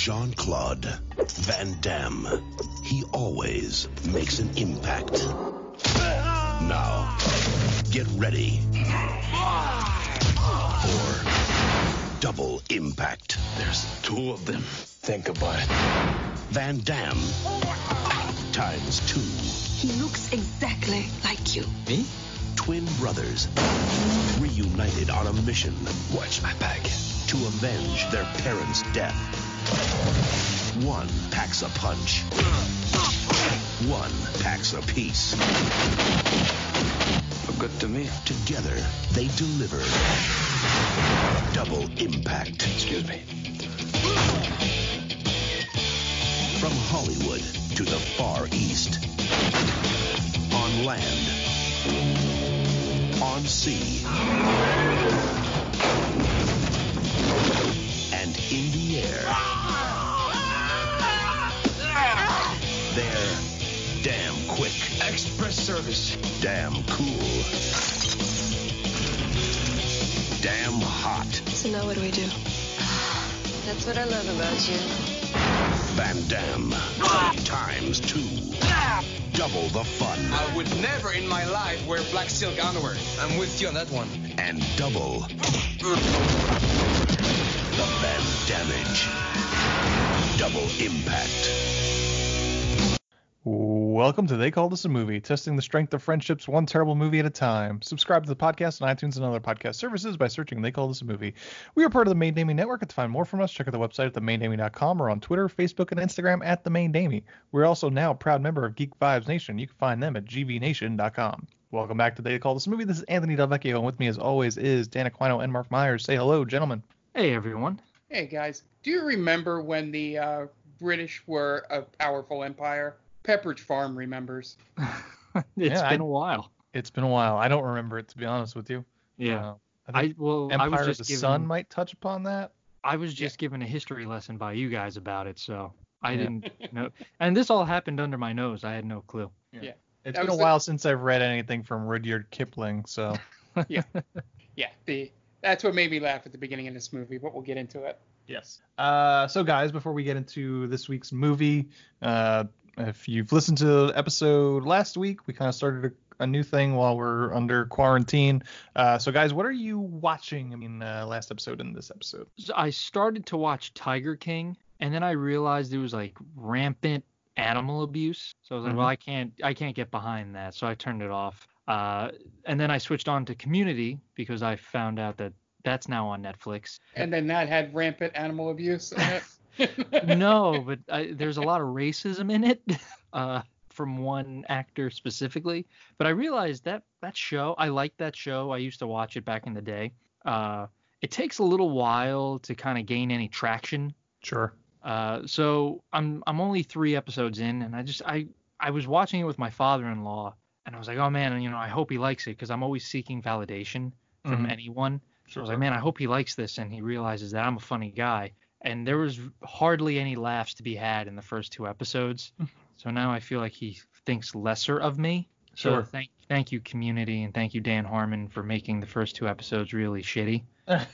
Jean Claude Van Damme. He always makes an impact. Now, get ready for double impact. There's two of them. Think about it. Van Damme times two. He looks exactly like you. Me? Twin brothers reunited on a mission Watch my back. to avenge their parents' death. One packs a punch. One packs a piece. Look good to me. Together, they deliver double impact. Excuse me. From Hollywood to the Far East. On land. On sea. And in service. damn cool, damn hot. So now what do we do? That's what I love about you. Van Damme. Times two. Double the fun. I would never in my life wear black silk underwear. I'm with you on that one. and double the Van Damage. Double impact. Welcome to They Call This a Movie, testing the strength of friendships one terrible movie at a time. Subscribe to the podcast on iTunes and other podcast services by searching They Call This a Movie. We are part of the Main Damie Network. To find more from us, check out the website at themaindamie.com or on Twitter, Facebook, and Instagram at The Main Damie. We're also now a proud member of Geek Vibes Nation. You can find them at gvnation.com. Welcome back to They Called Us a Movie. This is Anthony Delvecchio, and with me as always is Dan Aquino and Mark Myers. Say hello, gentlemen. Hey everyone. Hey guys, do you remember when the uh, British were a powerful empire? Pepperidge Farm remembers. it's Yeah, been I- a while. It's been a while. I don't remember it, to be honest with you. Yeah. Uh, I think I well I Empire was of just the given Sun might touch upon that. I was just given a history lesson by you guys about it, so I Yeah. didn't know. And this all happened under my nose. I had no clue. Yeah, It's That been a was the- while since I've read anything from Rudyard Kipling, so yeah. Yeah, the that's what made me laugh at the beginning of this movie, but we'll get into it. yes. Uh, so guys, before we get into this week's movie, uh, if you've listened to the episode last week, we kind of started a, a new thing while we're under quarantine. Uh, so guys, what are you watching? I mean, uh, last episode and this episode. So I started to watch Tiger King, and then I realized it was like rampant animal abuse. So I was like, well, I can't, I can't get behind that. So I turned it off. Uh, and then I switched on to Community because I found out that that's now on Netflix. And then that had rampant animal abuse in it. no, but I, there's a lot of racism in it uh, from one actor specifically. But I realized that that show, I like that show. I used to watch it back in the day. Uh, it takes a little while to kind of gain any traction. Sure. Uh, so I'm I'm only three episodes in, and I just I I was watching it with my father-in-law, and I was like, oh man, you know, I hope he likes it because I'm always seeking validation from Mhm. anyone. So I was like, man, I hope he likes this, and he realizes that I'm a funny guy. And there was hardly any laughs to be had in the first two episodes. so now I feel like he thinks lesser of me. So Sure. thank thank you community and thank you Dan Harmon for making the first two episodes really shitty.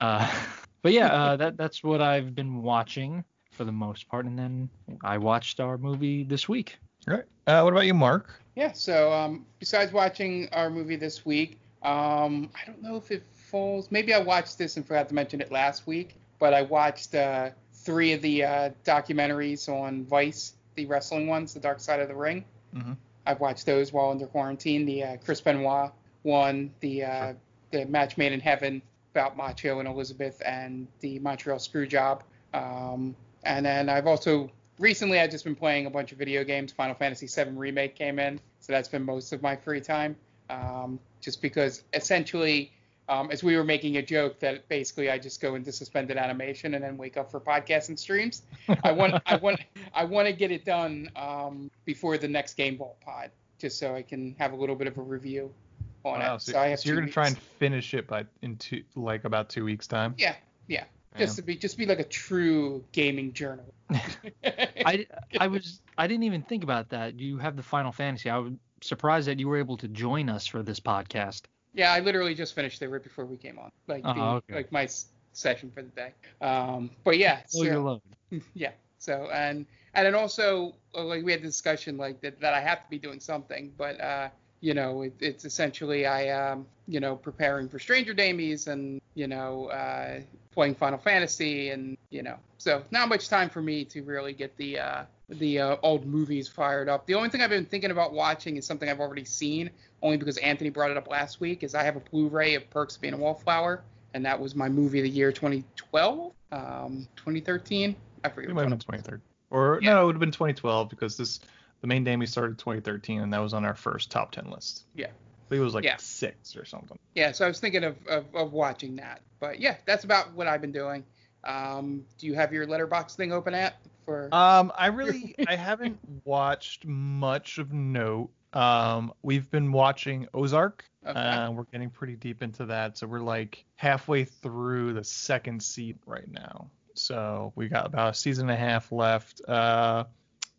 Uh, but yeah, uh, that that's what I've been watching for the most part, and then I watched our movie this week. Right. Uh, what about you, Mark? yeah, so um, besides watching our movie this week, um, I don't know if it falls. Maybe I watched this and forgot to mention it last week, but I watched uh, three of the uh, documentaries on Vice, the wrestling ones, The Dark Side of the Ring. Mhm. I've watched those while under quarantine. The uh, Chris Benoit one, the uh, the Match Made in Heaven about Macho and Elizabeth, and the Montreal Screwjob. Um, and then I've also recently I've just been playing a bunch of video games. Final Fantasy VII Remake came in, so that's been most of my free time. Um, just because essentially um, as we were making a joke that basically I just go into suspended animation and then wake up for podcasts and streams. I want I want I want to get it done um, before the next Game Vault pod, just so I can have a little bit of a review on Wow, it. so, So, I have so you're gonna try and finish it by in two like about two weeks time. yeah yeah Yeah. just to be just be like a true gaming journal. I, I was I didn't even think about that. You have the Final Fantasy. I was surprised that you were able to join us for this podcast. Yeah, I literally just finished it right before we came on, like the, Oh, okay. like my session for the day. Um, but yeah, Oh, you're so, yeah. So and and then also uh, like we had the discussion like that that I have to be doing something, but uh, you know it, it's essentially I um you know preparing for Stranger Damies and you know uh, playing Final Fantasy and you know so not much time for me to really get the uh, the uh, old movies fired up. The only thing I've been thinking about watching is something I've already seen, only because Anthony brought it up last week. Is I have a Blu-ray of Perks of Being a Wallflower, and that was my movie of the year 2012, um, 2013. I forget. It might have been 2013. Or Yeah. no, it would have been 2012 because this the main Damie started 2013 and that was on our first top 10 list. Yeah. I think it was like Yeah. six or something. Yeah, so I was thinking of, of, of watching that. But yeah, that's about what I've been doing. Um, do you have your Letterboxd thing open at for? Um, I really I haven't watched much of note. Um, we've been watching Ozark. Okay. Uh, we're getting pretty deep into that, so we're like halfway through the second season right now. So we got about a season and a half left. Uh,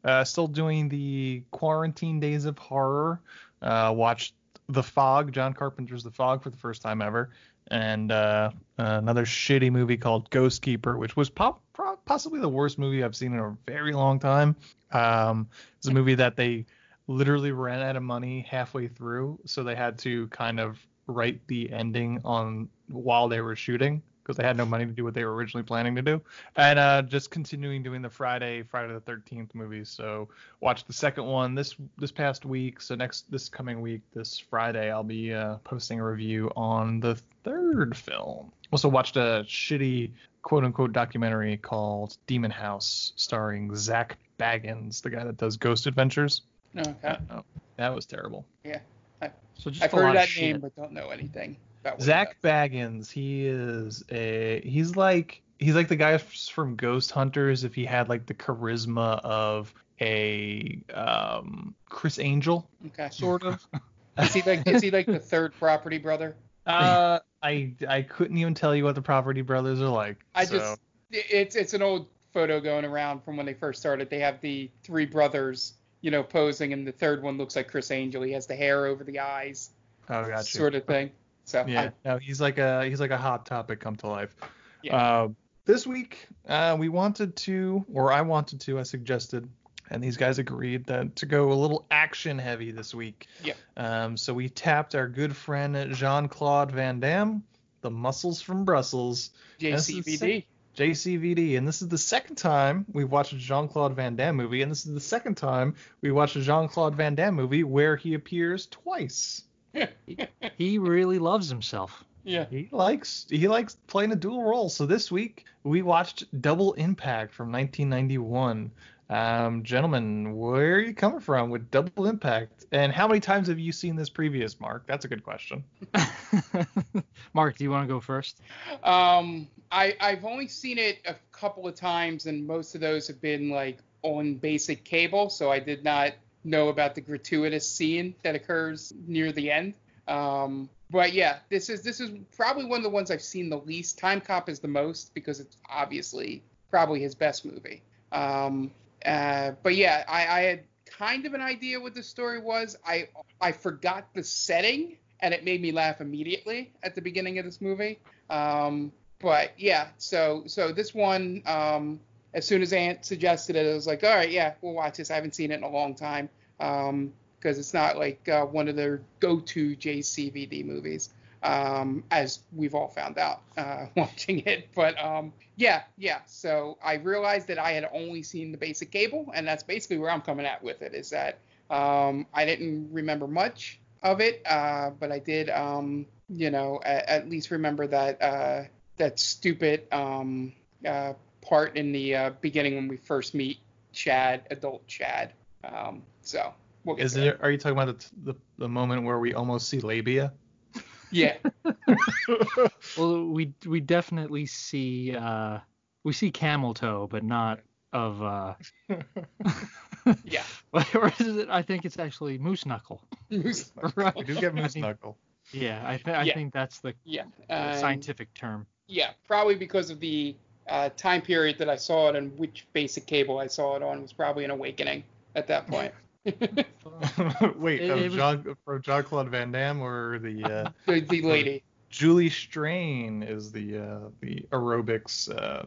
uh, still doing the quarantine days of horror. Uh, watched The Fog, John Carpenter's The Fog for the first time ever, and uh, another shitty movie called Ghost Keeper, which was pop, possibly the worst movie I've seen in a very long time. Um, it's a movie that they literally ran out of money halfway through, so they had to kind of write the ending on while they were shooting because they had no money to do what they were originally planning to do, and uh, just continuing doing the Friday Friday the 13th movies. So watch the second one this this past week. So next this coming week, this Friday, I'll be uh, posting a review on the third film. Also watched a shitty quote unquote documentary called Demon House, starring Zak Bagans, the guy that does Ghost Adventures. okay. Uh, that was terrible. Yeah. I, So just I've heard that shit. name, but don't know anything about what he Zak does. Bagans, he is a he's like he's like the guy from Ghost Hunters if he had like the charisma of a um Criss Angel Okay. sort of. Is he like is he like the third property brother? uh I I couldn't even tell you what the Property Brothers are like. I so- just it's it's an old photo going around from when they first started. They have the three brothers, you know, posing, and the third one looks like Criss Angel. He has the hair over the eyes, oh gotcha. sort of thing. So Yeah, I, no, he's like a he's like a hot topic come to life. Yeah. Uh, this week, uh, we wanted to, or I wanted to, I suggested, and these guys agreed that to go a little action heavy this week. Yeah. Um, so we tapped our good friend Jean Claude Van Damme, the muscles from Brussels, JCVD. JCVD, and this is the second time we've watched a Jean Claude Van Damme movie, and this is the second time we watched a Jean Claude Van Damme movie where he appears twice. He really loves himself. Yeah. He likes he likes playing a dual role. So this week we watched Double Impact from 1991. Um, gentlemen, where are you coming from with Double Impact? And how many times have you seen this previous, Mark? That's a good question. Mark, do you want to go first? Um, I I've only seen it a couple of times, and most of those have been like on basic cable, so I did not know about the gratuitous scene that occurs near the end. Um, but yeah, this is this is probably one of the ones I've seen the least. Time Cop is the most because it's obviously probably his best movie. Um, uh, but yeah, I, I had kind of an idea what the story was. I I forgot the setting, and it made me laugh immediately at the beginning of this movie. Um, but yeah, so so this one, um, as soon as Aunt suggested it, I was like, all right, yeah, we'll watch this. I haven't seen it in a long time because it's not like uh, one of their go-to JCVD movies, um, as we've all found out uh, watching it. But um, yeah, yeah. So I realized that I had only seen the basic cable, and that's basically where I'm coming at with it. Is that um, I didn't remember much of it, uh, but I did, um, you know, at, at least remember that uh, that stupid um, uh, part in the uh, beginning when we first meet Chad, adult Chad. Um, so we'll get Is to it? Are you talking about the, the the moment where we almost see labia? Yeah. Well, we we definitely see uh we see camel toe, but not of uh Yeah. or is it I think it's actually moose knuckle. Moose- Right. We do get Moose Knuckle. Yeah, I think I Yeah. think that's the Yeah. and- scientific term. Yeah, probably because of the uh, time period that I saw it and which basic cable I saw it on was probably an awakening at that point. Wait, It- of it was- John, from John Claude Van Damme or the uh, the, the lady. Julie Strain is the uh, the aerobics uh,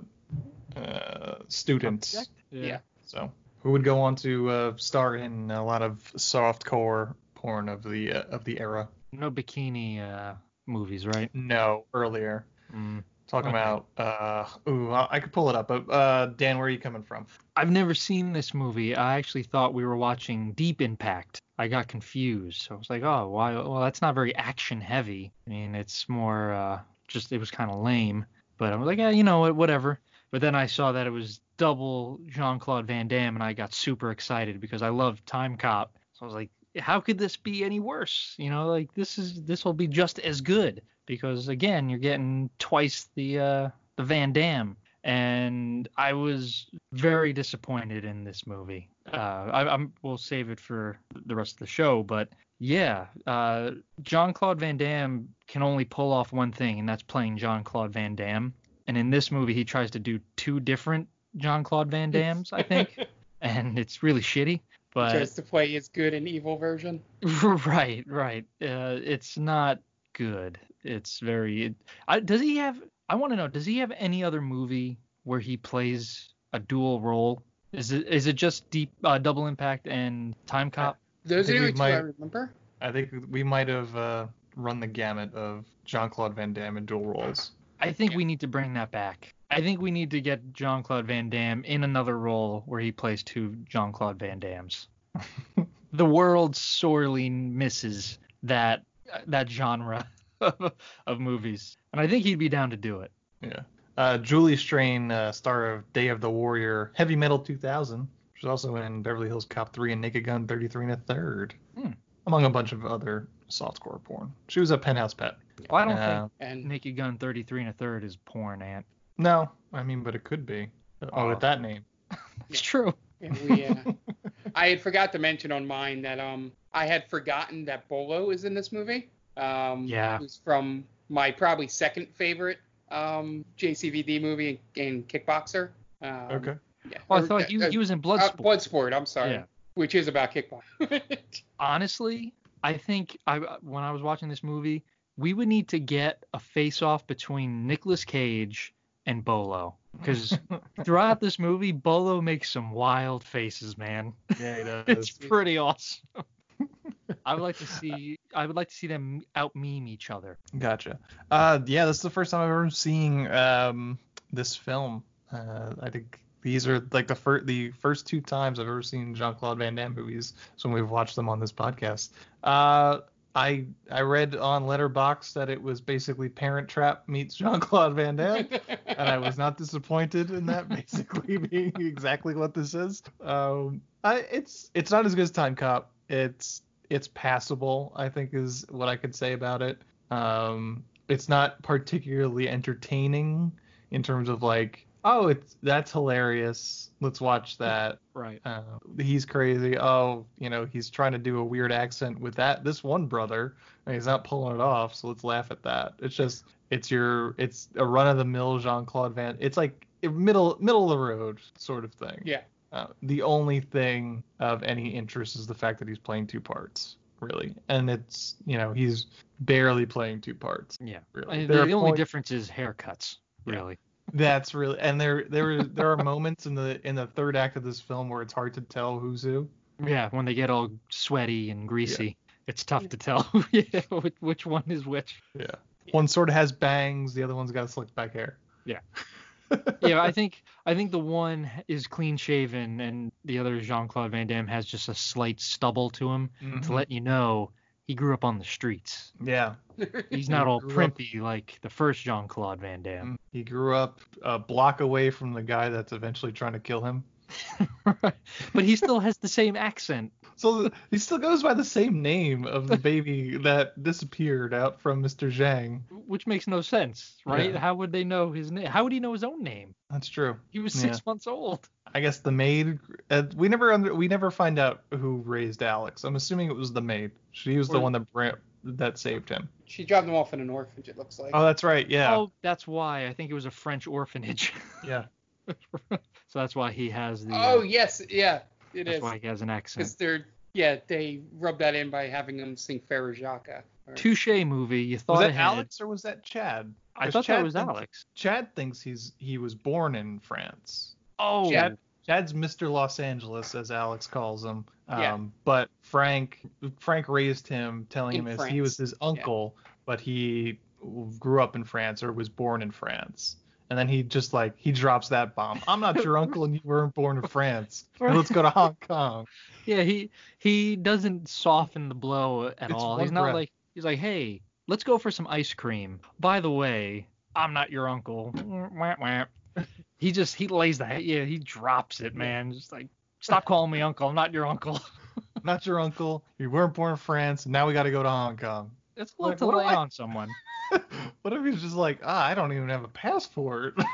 uh, student. Yeah. So who would go on to uh, star in a lot of softcore porn of the uh, of the era? No bikini uh movies, right? No, earlier. Mm. Talking Okay. about uh ooh, I I could pull it up, but uh Dan, where are you coming from? I've never seen this movie. I actually thought we were watching Deep Impact. I got confused. So I was like, oh, why? Well, that's not very action heavy. I mean, it's more uh, just it was kind of lame. But I was like, yeah, you know what, whatever. But then I saw that it was double Jean Claude Van Damme, and I got super excited because I love Time Cop. So I was like, how could this be any worse? You know, like this is this will be just as good because again, you're getting twice the uh, the Van Dam, and I was very disappointed in this movie. Uh, I, I'm we'll save it for the rest of the show, but yeah, uh, John Claude Van Damme can only pull off one thing, and that's playing John Claude Van Damme. And in this movie, he tries to do two different John Claude Van Dams, I think, and it's really shitty. But Tries to play his good and evil version. right, right. Uh, it's not good. It's very. I, does he have? I want to know. Does he have any other movie where he plays a dual role? Is it is it just Deep uh, Double Impact and Time Cop? Those are the we only two I remember. I think we might have uh, run the gamut of Jean Claude Van Damme in dual roles. I think we need to bring that back. I think we need to get Jean Claude Van Damme in another role where he plays two Jean Claude Van Dammes. the world sorely misses that that genre of, of movies, and I think he'd be down to do it. Yeah. Uh, Julie Strain, uh, star of Day of the Warrior, Heavy Metal 2000. She's also in Beverly Hills Cop 3 and Naked Gun 33 and a third, Hmm. among a bunch of other softcore porn. She was a penthouse pet. Well, I don't Uh, think And Naked Gun 33 and a third is porn, Ant. No, I mean, but it could be. Oh, with that name. It's true. and we, uh, I had forgot to mention on mine that um I had forgotten that Bolo is in this movie. Um, Yeah. Who's from my probably second favorite um JCVD movie in, in Kickboxer. Um, Okay. Yeah. Well, I Or, thought he, uh, he was in uh, Bloodsport. Bloodsport. I'm sorry. Yeah. Which is about kickboxing. Honestly, I think I when I was watching this movie, we would need to get a face-off between Nicolas Cage and Bolo, because throughout this movie, Bolo makes some wild faces, man. Yeah, he does. It's pretty awesome. I would like to see I would like to see them out meme each other. Gotcha. Uh, yeah, this is the first time I've ever seen um, this film. Uh, I think these are like the first the first two times I've ever seen Jean Claude Van Damme movies. So when we've watched them on this podcast. Uh, I I read on Letterboxd that it was basically Parent Trap meets Jean Claude Van Damme, and I was not disappointed in that basically being exactly what this is. Um, I, it's it's not as good as Time Cop. It's it's passable. I think is what I could say about it. Um, it's not particularly entertaining in terms of like, oh, it's that's hilarious. Let's watch that. Right. Uh, he's crazy. Oh, you know, he's trying to do a weird accent with that this one brother, and he's not pulling it off. So let's laugh at that. It's just, it's your, it's a run of the mill Jean Claude Van. It's like middle middle of the road sort of thing. yeah. Uh, the only thing of any interest is the fact that he's playing two parts, really, and it's you know he's barely playing two parts. Yeah. Really. The, the only point- difference is haircuts, really. That's really and there there there are moments in the in the third act of this film where it's hard to tell who's who. Yeah, when they get all sweaty and greasy, it's tough to tell yeah, which, which one is which. Yeah. One sort of has bangs, the other one's got slick back hair. Yeah. yeah, I think I think the one is clean shaven and the other Jean Claude Van Damme has just a slight stubble to him Mm-hmm. to let you know he grew up on the streets. Yeah. He's not all Grew up- primpy like the first Jean Claude Van Damme. Mm, he grew up a block away from the guy that's eventually trying to kill him. but he still has the same accent. So he still goes by the same name of the baby that disappeared out from Mr. Zhang. Which makes no sense, right? Yeah. How would they know his name? How would he know his own name? That's true. He was Yeah. six months old. I guess the maid. Uh, we never under, we never find out who raised Alex. I'm assuming it was the maid. She was the one that bra- that saved him. She dropped him off in an orphanage. It looks like. Oh, that's right. Yeah. Oh, that's why. I think it was a French orphanage. Yeah. so that's why he has the. Oh uh, yes, yeah, it that's is. why he has an accent. Because they're yeah they rub that in by having him sing Frère Jacques. Or- Touche movie. You thought Was that ahead. Alex or was that Chad? I thought that was thinks- Alex. Chad thinks he's he was born in France. Oh, Yeah. Chad, Chad's Mr. Los Angeles, as Alex calls him. Um, Yeah. But Frank Frank raised him, telling In him as he was his uncle, but he grew up in France or was born in France. And then he just like he drops that bomb. I'm not your uncle, and you weren't born in France. Now Let's go to Hong Kong. Yeah, he he doesn't soften the blow at It's all. He's not breath. like he's like, hey, let's go for some ice cream. By the way, I'm not your uncle. He just he lays that yeah he drops it man just like stop calling me uncle I'm not your uncle. Not your uncle. You weren't born in France. Now we got to go to Hong Kong. It's a lot Like, to lay I- on someone. what if he's just like, ah, I don't even have a passport.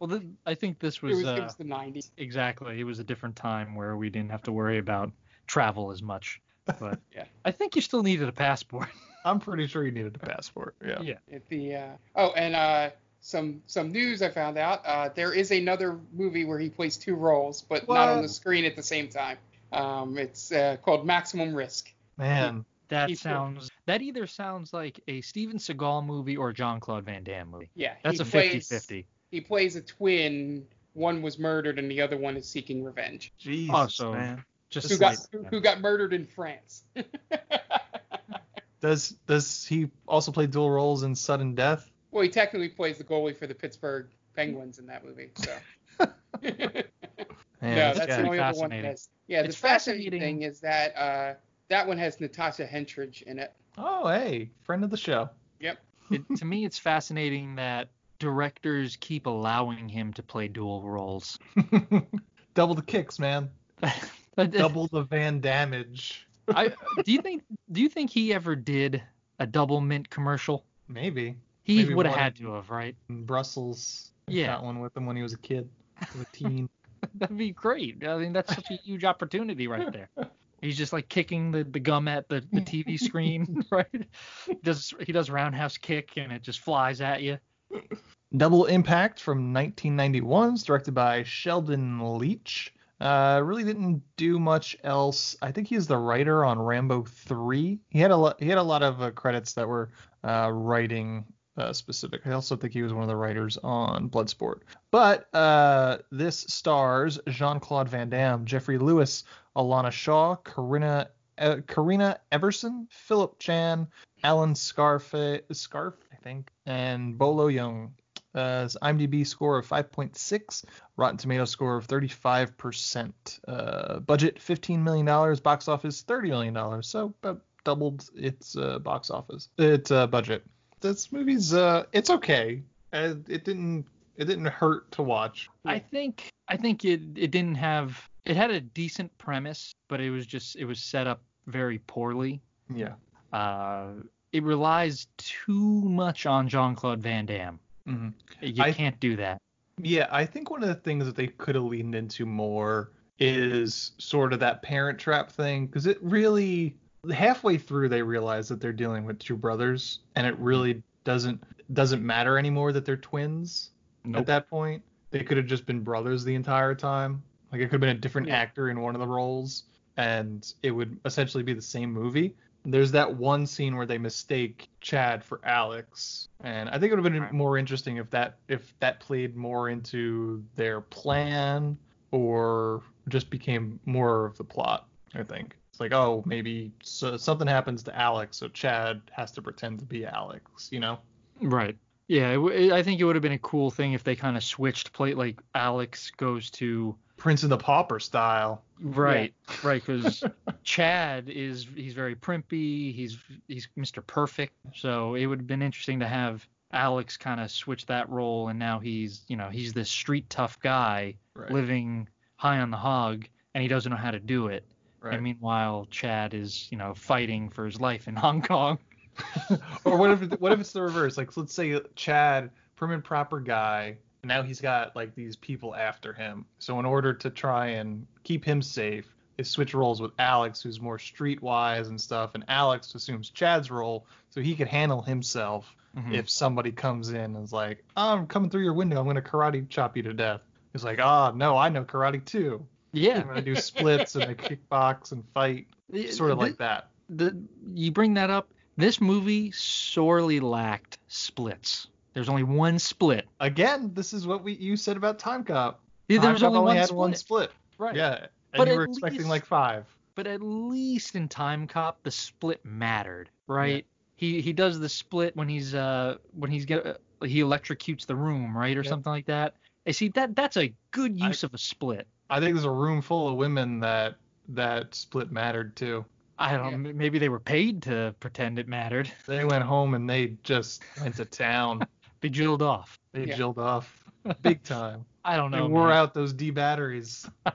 well, th- I think this it was, was, uh, it was the 90s. exactly it was a different time where we didn't have to worry about travel as much. But Yeah. I think you still needed a passport. I'm pretty sure you needed a passport. Yeah. yeah. At the uh, oh, and uh, some some news I found out. Uh, there is another movie where he plays two roles, but not on the screen at the same time. Um, it's uh, called Maximum Risk. Man, That He's- sounds. That either sounds like a Steven Seagal movie or John Claude Van Damme movie. Yeah, That's a plays, 50-50. He plays a twin. One was murdered and the other one is seeking revenge. Jesus, so- man. Just Who got who, who got murdered in France? Does does he also play dual roles in Sudden Death? well, he technically plays the goalie for the Pittsburgh Penguins in that movie. So. Man, no, that's the only other one that has. Yeah, It's the fascinating fascinating- thing is that uh, that one has Natasha Henstridge in it. Oh, hey, friend of the show. Yep. it, to me, it's fascinating that directors keep allowing him to play dual roles. Double the kicks, man. Uh, double the Van damage. I, do you think? Do you think he ever did a double mint commercial? Maybe. He Maybe would have had to have, right? in Brussels. Yeah. Got one with him when he was a kid, as a teen. That'd be great. I mean, that's such a huge opportunity right there. He's just like kicking the, the gum at the, the TV screen, right? He does he does roundhouse kick and it just flies at you. Double Impact from 1991, is directed by Sheldon Lettich. Uh, really didn't do much else. I think he's the writer on Rambo 3. He had a lot. He had a lot of uh, credits that were uh, writing uh, specific. I also think he was one of the writers on Bloodsport. But uh, this stars Jean-Claude Van Damme, Jeffrey Lewis, Alonna Shaw, Karina uh, Corinna Everson, Philip Chan, Alan Scarfe, Scarf, I think, and Bolo Yeung. Uh, IMDb score of 5.6, Rotten Tomato score of 35%. Uh, budget $15 million, box office $30 million, so about doubled its uh, box office, its uh, budget. This movie's uh, it's okay. Uh, it didn't it didn't hurt to watch. I think I think it it didn't have it had a decent premise, but it was just it was set up very poorly. Yeah. Uh, it relies too much on Jean Claude Van Damme. hmm You I- can't do that. Yeah, I think one of the things that they could have leaned into more is sort of that parent trap thing because it really halfway through they realize that they're dealing with two brothers and it really doesn't doesn't matter anymore that they're twins Nope. at that point. They could have just been brothers the entire time. Like it could have been a different Yeah. actor in one of the roles and it would essentially be the same movie. There's that one scene where they mistake Chad for Alex, and I think it would have been Right. more interesting if that if that played more into their plan or just became more of the plot. I think it's like, oh, maybe so, something happens to Alex, so Chad has to pretend to be Alex, you know? Right. Yeah, it, w- I think it would have been a cool thing if they kind of switched plate, like Alex goes to Prince and the Pauper style. right, right, because Chad is he's very primpy, he's he's Mr. Perfect, so it would have been interesting to have Alex kind of switch that role, and now he's you know he's this street tough guy Right. living high on the hog, and he doesn't know how to do it. Right. And meanwhile, Chad is you know fighting for his life in Hong Kong. or what if what if it's the reverse? Like let's say Chad, prim and proper guy, and now he's got like these people after him. So in order to try and keep him safe, they switch roles with Alex, who's more streetwise and stuff, and Alex assumes Chad's role so he could handle himself Mhm. if somebody comes in and is like, oh, I'm coming through your window, I'm gonna karate chop you to death. He's like, oh no, I know karate too. Yeah. I'm gonna do splits and I kickbox and fight, sort of like that. the you bring that up. This movie sorely lacked splits. There's only one split. Again, this is what we you said about Time Cop. Yeah, Time there's Cop only one had split. one split. Right. Yeah, and But you were expecting least- like five. But at least in Time Cop, the split mattered, right? He he does the split when he's uh when he's get uh, he electrocutes the room, right, or something like that. I see that that's a good I- use of a split. I think there's a room full of women that that split mattered too. I don't m Maybe they were paid to pretend it mattered. They went home and they just went to town. They jilled off. They Yeah. jilled off big time. I don't know. They know. wore man. out those D batteries.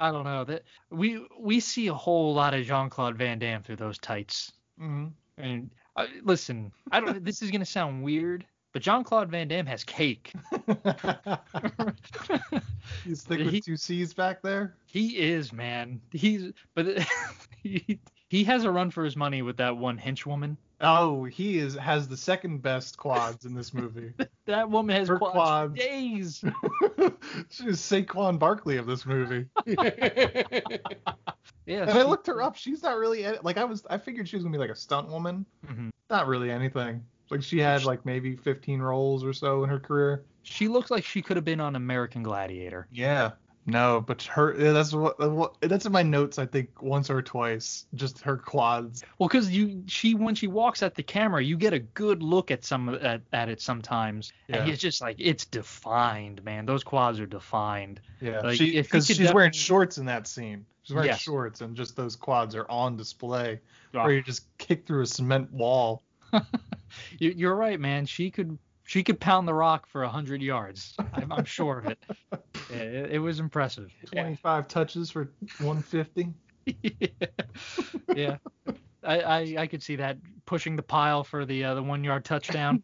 I don't know. That we we see a whole lot of Jean Claude Van Damme through those tights. Mm-hmm. And uh, listen, I don't. this is gonna sound weird, but Jean Claude Van Damme has cake. you stick with He- two C's back there. he is man. He's but he he has a run for his money with that one henchwoman. Oh, he is has the second best quads in this movie. That woman has Her quads, quads. days. She's Saquon Barkley of this movie. Yeah. And I looked her up. She's not really like I was. I figured she was gonna be like a stunt woman. Mhm. Not really anything. Like she had like maybe 15 roles or so in her career. She looks like she could have been on American Gladiator. Yeah. No, but her that's what, that's in my notes. I think once or twice. Just her quads. Well, because you she when she walks at the camera, you get a good look at some at, at it sometimes, and Yeah. it's just like it's defined, man. Those quads are defined. Yeah. Like, she could she's wearing shorts in that scene. She's wearing Yes. shorts, and just those quads are on display. Where you just kick through a cement wall. You, you're right, man. She could she could pound the rock for hundred yards. I'm, I'm sure of it. It. It was impressive. 25 touches for 150. yeah. I, I I could see that pushing the pile for the uh, the one yard touchdown.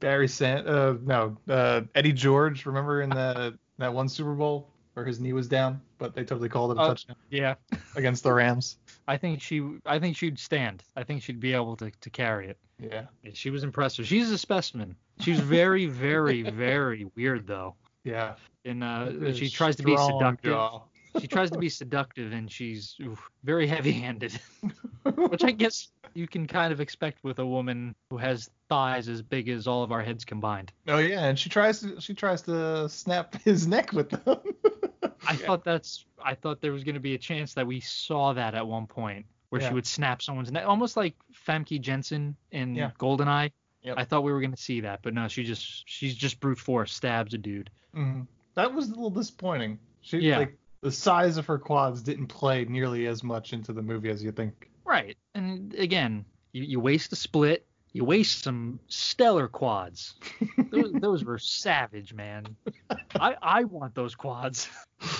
Barry Sant, uh, no, uh, Eddie George. Remember in the that one Super Bowl where his knee was down, but they totally called it a Oh. touchdown yeah. against the Rams. I think she I think she'd stand. I think she'd be able to, to carry it. Yeah, Yeah, She was impressive. She's a specimen. She's very, very, very weird though. yeah. And uh, she tries to be seductive. jaw. She tries to be seductive, and she's oof, very heavy-handed, which I guess you can kind of expect with a woman who has thighs as big as all of our heads combined. Oh yeah, and she tries to she tries to snap his neck with them. I thought that's I thought there was going to be a chance that we saw that at one point where Yeah. she would snap someone's neck, almost like Famke Janssen in Yeah. Goldeneye. Yep. I thought we were going to see that, but no, she just she's just brute force stabs a dude. Mhm. That was a little disappointing. She Yeah. like the size of her quads didn't play nearly as much into the movie as you think. Right. And again, you, you waste a split, you waste some stellar quads. those, those were savage, man. I I want those quads.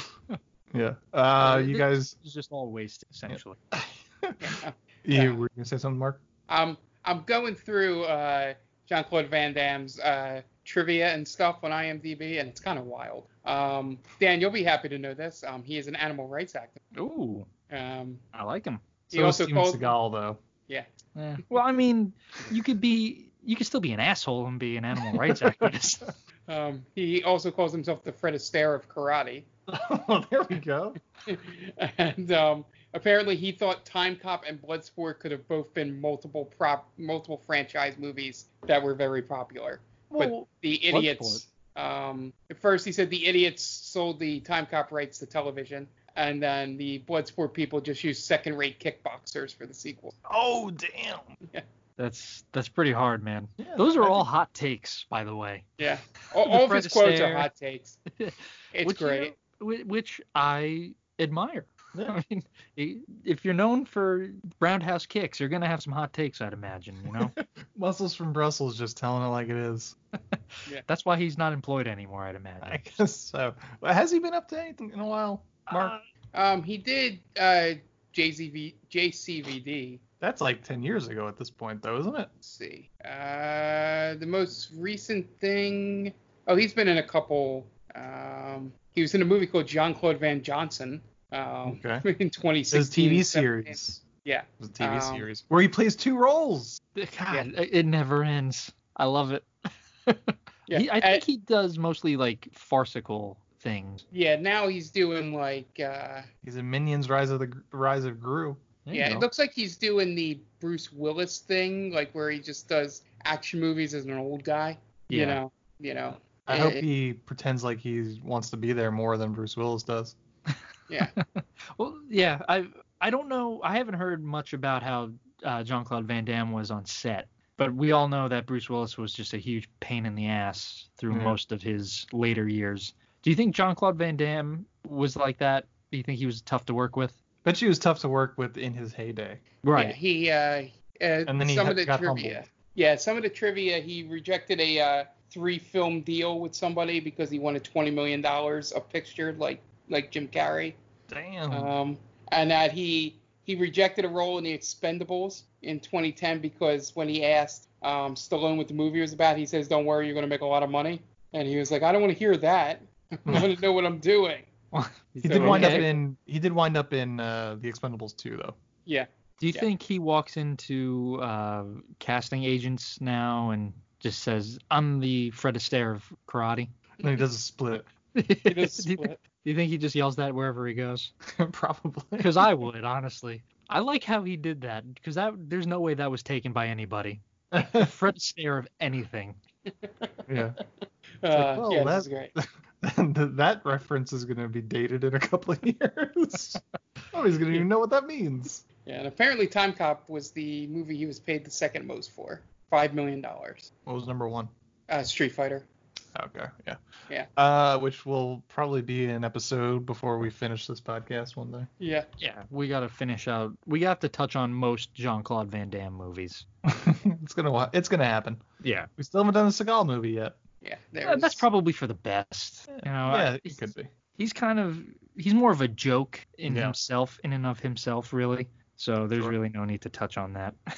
Yeah. Uh, you guys, It's just all waste essentially. you were gonna say something, Mark? Um, I'm going through uh, Jean Claude Van Damme's uh, trivia and stuff on IMDb, and it's kind of wild. Um, Dan, you'll be happy to know this. Um, he is an animal rights activist. Ooh, Um, I like him. He So also Steven called- Seagal though. yeah. Yeah. Well, I mean, you could be you could still be an asshole and be an animal rights activist. Um, he also calls himself the Fred Astaire of karate. oh, there we go. and um, apparently he thought Time Cop and Bloodsport could have both been multiple prop multiple franchise movies that were very popular. Well, but the idiots um, at first he said the idiots sold the Time Cop rights to television and then the Bloodsport people just used second rate kickboxers for the sequel. Oh damn. That's that's pretty hard, man. Yeah, Those are I all think- hot takes, by the way. Yeah. All, all of his quotes are hot takes. It's which, you great. whi- which I admire. I mean, if you're known for roundhouse kicks, you're gonna have some hot takes, I'd imagine. You know, Muscles from Brussels, just telling it like it is. yeah. that's why he's not employed anymore, I'd imagine. I guess so. Well, has he been up to anything in a while, Mark? Um, he did uh, JCV, JCVD. That's like 10 years ago at this point, though, isn't it? Let's see. Uh, the most recent thing. Oh, he's been in a couple. Um, he was in a movie called John Claude Van Johnson. Um, Okay. in 2016. His TV 17. series. Yeah. It was a TV Um, series where he plays two roles. God, it it never ends. I love it. Yeah. He, I and- think he does mostly like farcical things. Yeah. Now he's doing like. Uh, He's in Minions: Rise of the Rise of Gru. There yeah, it looks like he's doing the Bruce Willis thing, like where he just does action movies as an old guy. Yeah. You know. You know. I hope Eh, he pretends like he wants to be there more than Bruce Willis does. Yeah. Well, yeah, I I don't know. I haven't heard much about how uh, Jean Claude Van Damme was on set, but we all know that Bruce Willis was just a huge pain in the ass through Yeah. most of his later years. Do you think Jean Claude Van Damme was like that? Do you think he was tough to work with? Bet she was tough to work with in his heyday. Yeah, he uh, uh And then he some ha- of the got trivia. humbled. Yeah, some of the trivia he rejected a uh, three film deal with somebody because he wanted twenty million dollars a picture like like Jim Carrey. Damn. Um, and that he he rejected a role in the Expendables in 2010 because when he asked um, Stallone what the movie was about, he says, "Don't worry, you're going to make a lot of money." And he was like, "I don't want to hear that. I want to know what I'm doing." he so, did wind up in he did wind up in uh, the Expendables too, though. Yeah. Do you Yeah. think he walks into uh, casting agents now and just says, "I'm the Fred Astaire of karate"? And then he does a split. He does do, you, split. do you think he just yells that wherever he goes? Probably. Because I would, honestly. I like how he did that because that there's no way that was taken by anybody. Fred Astaire of anything. yeah. Uh, well, yeah, that- great. Th- that reference is going to be dated in a couple of years. Nobody's going to even know what that means. Yeah, and apparently Time Cop was the movie he was paid the second most for, five million dollars. What was number one? Uh, Street Fighter. Okay, yeah. Yeah. Uh, which will probably be an episode before we finish this podcast one day. Yeah. Yeah, we got to finish out. We have to touch on most Jean Claude Van Damme movies. it's gonna it's gonna happen. Yeah, We still haven't done the Seagal movie yet. Yeah. Uh, that's probably for the best. You know, yeah, I- it could be. he's kind of he's more of a joke in Yeah. himself, in and of himself, really. So there's Sure. really no need to touch on that. Do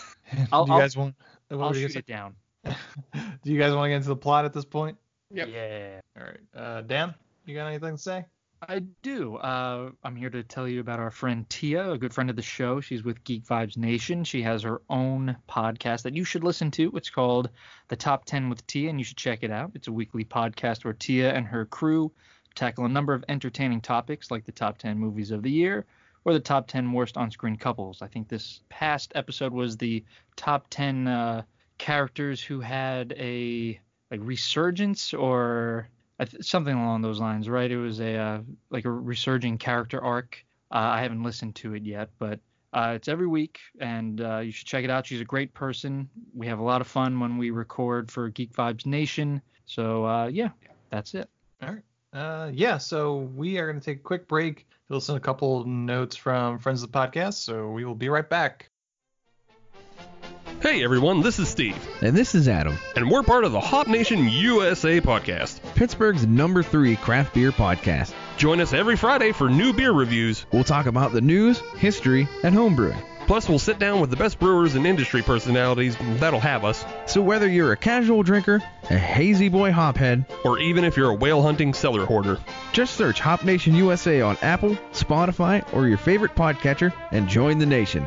I'll- you I'll- guys want? what I'll shoot it down. Do you guys want to get into the plot at this point? Yep. Yeah. All right. Uh, Dan, you got anything to say? I do. Uh, I'm here to tell you about our friend Tia, a good friend of the show. She's with Geek Vibes Nation. She has her own podcast that you should listen to. It's called The Top 10 with Tia, and you should check it out. It's a weekly podcast where Tia and her crew tackle a number of entertaining topics like the top 10 movies of the year or the top 10 worst on screen couples. I think this past episode was the top 10 uh, characters who had a like resurgence or something along those lines, right? It was a uh, like a resurging character arc. Uh, I haven't listened to it yet, but uh, it's every week, and uh, you should check it out. She's a great person. We have a lot of fun when we record for Geek Vibes Nation. So uh, yeah, that's it. All right. Uh, yeah, so we are going to take a quick break listen to a couple notes from friends of the podcast. So we will be right back. Hey everyone, this is Steve, And this is Adam, and we're part of the Hop Nation USA podcast. Pittsburgh's number three craft beer podcast. Join us every Friday for new beer reviews. We'll talk about the news, history, and homebrewing. Plus, we'll sit down with the best brewers and industry personalities that'll have us, So whether you're a casual drinker, a hazy boy hophead, or even if you're a whale hunting cellar hoarder. just search Hop Nation USA on Apple, Spotify, or your favorite podcatcher and join the nation.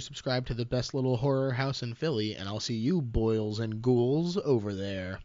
subscribed to the best little horror house in Philly, and I'll see you boils and ghouls over there.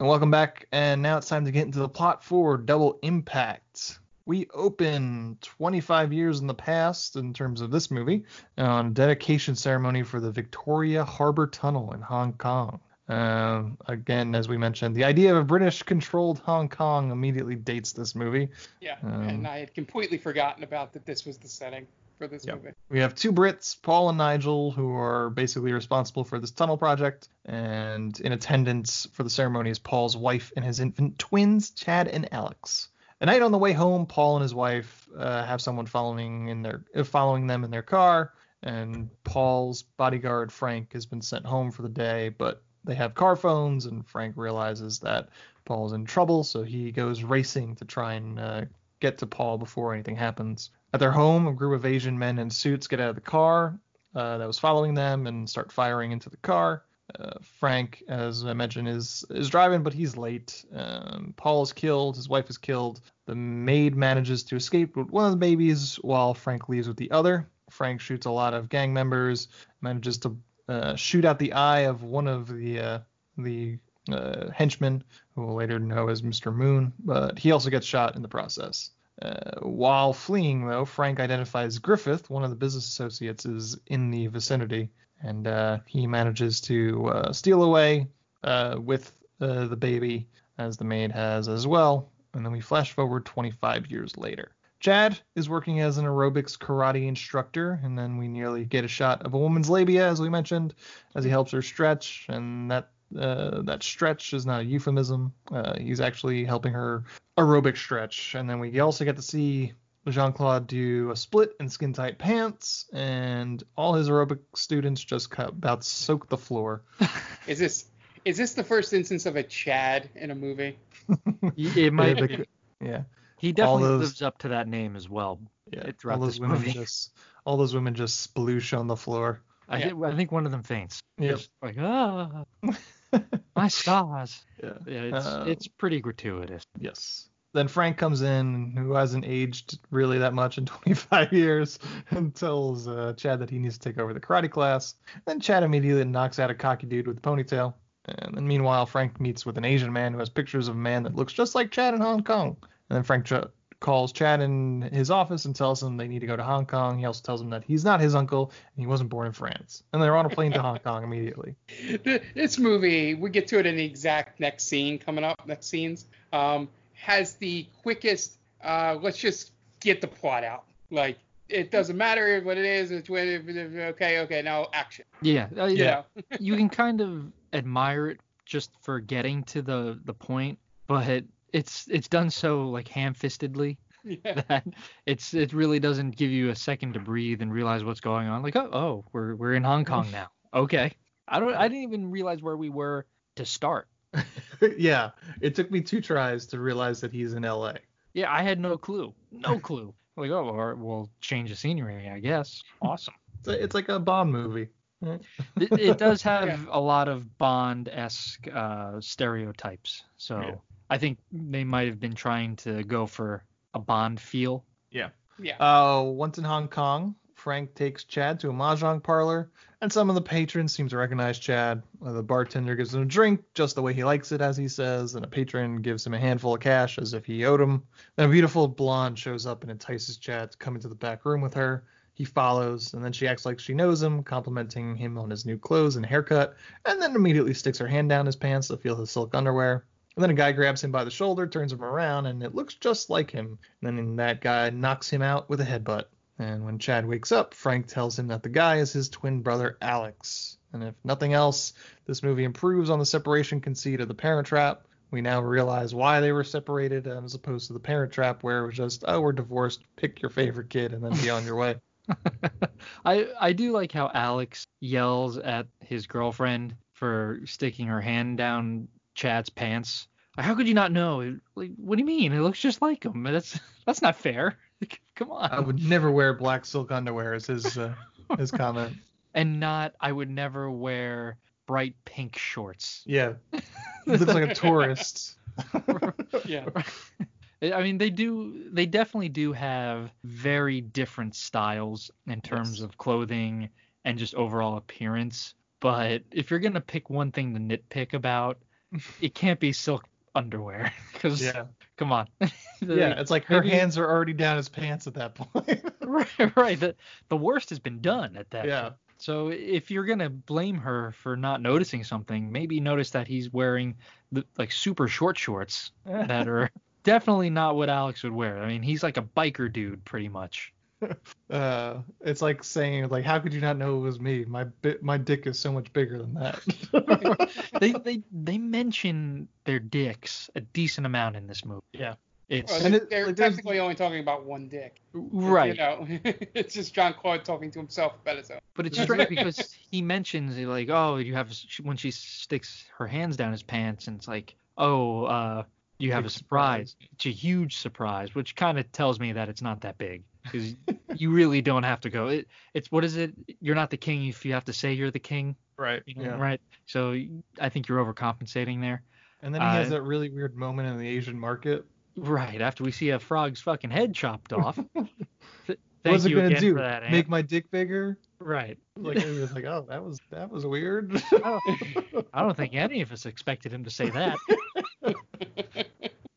And welcome back. And now it's time to get into the plot for Double Impact. We open 25 years in the past in terms of this movie on a dedication ceremony for the Victoria Harbor Tunnel in Hong Kong. Um, again, as we mentioned, the idea of a British-controlled Hong Kong immediately dates this movie. Yeah, Um, and I had completely forgotten about that this was the setting for this Yep. movie. We have two Brits, Paul and Nigel, who are basically responsible for this tunnel project. And in attendance for the ceremony is Paul's wife and his infant twins, Chad and Alex. A night on the way home, Paul and his wife uh, have someone following in their uh, following them in their car, and Paul's bodyguard Frank has been sent home for the day, but they have car phones, and Frank realizes that Paul's in trouble, so he goes racing to try and uh, get to Paul before anything happens. At their home, a group of Asian men in suits get out of the car uh, that was following them and start firing into the car. Uh, Frank, as I mentioned, is is driving, but he's late. Um, Paul is killed. His wife is killed. The maid manages to escape with one of the babies, while Frank leaves with the other. Frank shoots a lot of gang members, manages to uh, shoot out the eye of one of the uh, the uh, henchmen, who we'll later know as Mr. Moon, but he also gets shot in the process. Uh, while fleeing, though, Frank identifies Griffith, one of the business associates, is in the vicinity, and uh, he manages to uh, steal away uh, with uh, the baby, as the maid has as well. And then we flash forward 25 years later. Chad is working as an aerobics karate instructor, and then we nearly get a shot of a woman's labia, as we mentioned, as he helps her stretch, and that uh, that stretch is not a euphemism. Uh, he's actually helping her aerobic stretch, and then we also get to see Jean Claude do a split in skin tight pants, and all his aerobic students just cut, about soak the floor. Is this is this the first instance of a Chad in a movie? It might. Yeah, the- yeah. He definitely those- lives up to that name as well. Yeah, throughout all those this women movie. just all those women just sploosh on the floor. I, Yeah. thi- I think one of them faints. Yep. Just like ah, my stars. Yeah. Yeah, it's Uh, it's pretty gratuitous. Yes. Then Frank comes in, who hasn't aged really that much in 25 years, and tells uh, Chad that he needs to take over the karate class. Then Chad immediately knocks out a cocky dude with a ponytail. And then meanwhile, Frank meets with an Asian man who has pictures of a man that looks just like Chad in Hong Kong. And then Frank calls Chad in his office and tells him they need to go to Hong Kong. He also tells him that he's not his uncle and he wasn't born in France. And they're on a plane to Hong Kong immediately. Th- This movie, we get to it in the exact next scene coming up, next scenes, um, has the quickest. Uh, let's just get the plot out. Like it doesn't matter what it is. It's when okay, okay, now action. Yeah, uh, You yeah. know? you can kind of admire it just for getting to the the point, but it's it's done so like ham-fistedly Yeah. that it's it really doesn't give you a second to breathe and realize what's going on. Like, oh, oh, we're we're in Hong Kong now. Okay. I don't I didn't even realize where we were to start. yeah, it took me two tries to realize that he's in LA. Yeah, I had no clue. No clue. Like, oh, we'll change the scenery, I guess. Awesome. It's, a- it's like a Bond movie. it, it does have Yeah. a lot of Bond-esque uh, stereotypes. So Yeah. I think they might have been trying to go for a Bond feel. Yeah. Yeah. Uh, once in Hong Kong, Frank takes Chad to a mahjong parlor, and some of the patrons seem to recognize Chad. Uh, the bartender gives him a drink just the way he likes it, as he says, and a patron gives him a handful of cash as if he owed him. Then a beautiful blonde shows up and entices Chad to come into the back room with her. He follows, and then she acts like she knows him, complimenting him on his new clothes and haircut, and then immediately sticks her hand down his pants to feel his silk underwear. And then a guy grabs him by the shoulder, turns him around, and it looks just like him. And then that guy knocks him out with a headbutt. And when Chad wakes up, Frank tells him that the guy is his twin brother Alex. And if nothing else, this movie improves on the separation conceit of the Parent Trap. We now realize why they were separated, um, as opposed to the Parent Trap, where it was just, oh, we're divorced, pick your favorite kid, and then be on your way. I I do like how Alex yells at his girlfriend for sticking her hand down Chad's pants. Like, how could you not know? Like, what do you mean? It looks just like him. That's that's not fair. Come on. I would never wear black silk underwear, is his uh, his comment. and not I would never wear bright pink shorts. Yeah, he looks like a tourist. Yeah. I mean, they do. They definitely do have very different styles in terms Yes. of clothing and just overall appearance. But if you're gonna pick one thing to nitpick about, it can't be silk underwear because Yeah. come on. Yeah, it's like her Maybe- hands are already down his pants at that point. right, right. The the worst has been done at that. Yeah. point. So if you're gonna blame her for not noticing something, maybe notice that he's wearing the like super short shorts that are definitely not what Alex would wear. I mean, he's like a biker dude pretty much. uh, it's like saying like, how could you not know it was me? My bi- my dick is so much bigger than that. they they they mention their dicks a decent amount in this movie. Yeah. It's Well, they're it- they're like, technically only talking about one dick. right. You know, it's just Jean Claude talking to himself about his own. But it's strange because he mentions like, oh, you have when she sticks her hands down his pants, and it's like, oh, uh, you have a surprise. It's a huge surprise, which kind of tells me that it's not that big because you really don't have to go. It, it's what is it? You're not the king if you have to say you're the king, right. you know, Yeah. right? So I think you're overcompensating there. And then he has Uh, that really weird moment in the Asian market. Right after we see a frog's fucking head chopped off. Th- thank What's it you gonna do? that, Ant. Make my dick bigger? right. Like it was like, oh, that was that was weird. I don't think any of us expected him to say that.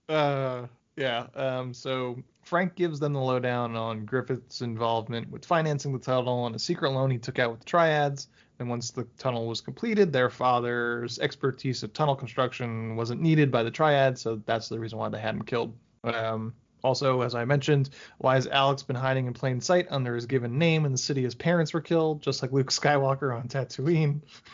Uh, yeah. Um, so Frank gives them the lowdown on Griffith's involvement with financing the tunnel and a secret loan he took out with the Triads. And once the tunnel was completed, their father's expertise of tunnel construction wasn't needed by the Triads, so that's the reason why they had him killed. Um, also, as I mentioned, why has Alex been hiding in plain sight under his given name in the city his parents were killed, just like Luke Skywalker on Tatooine?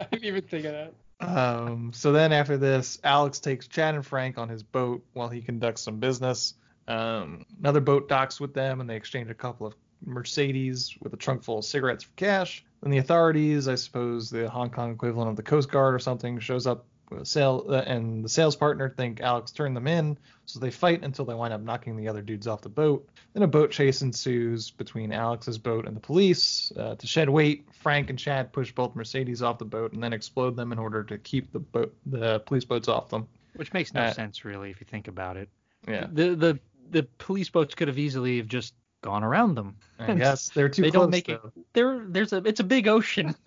I didn't even think of that. Um, so then after this, Alex takes Chad and Frank on his boat while he conducts some business. Um, another boat docks with them, and they exchange a couple of Mercedes with a trunk full of cigarettes for cash. Then the authorities, I suppose the Hong Kong equivalent of the Coast Guard or something, shows up sail, uh, and the sales partner think Alex turned them in, so they fight until they wind up knocking the other dudes off the boat. Then a boat chase ensues between Alex's boat and the police. Uh, to shed weight, Frank and Chad push both Mercedes off the boat and then explode them in order to keep the boat, the police boats off them. Which makes no Uh, sense really if you think about it. Yeah, The the the police boats could have easily have just gone around them. Yes, they're too they close. don't make it. There there's a it's a big ocean.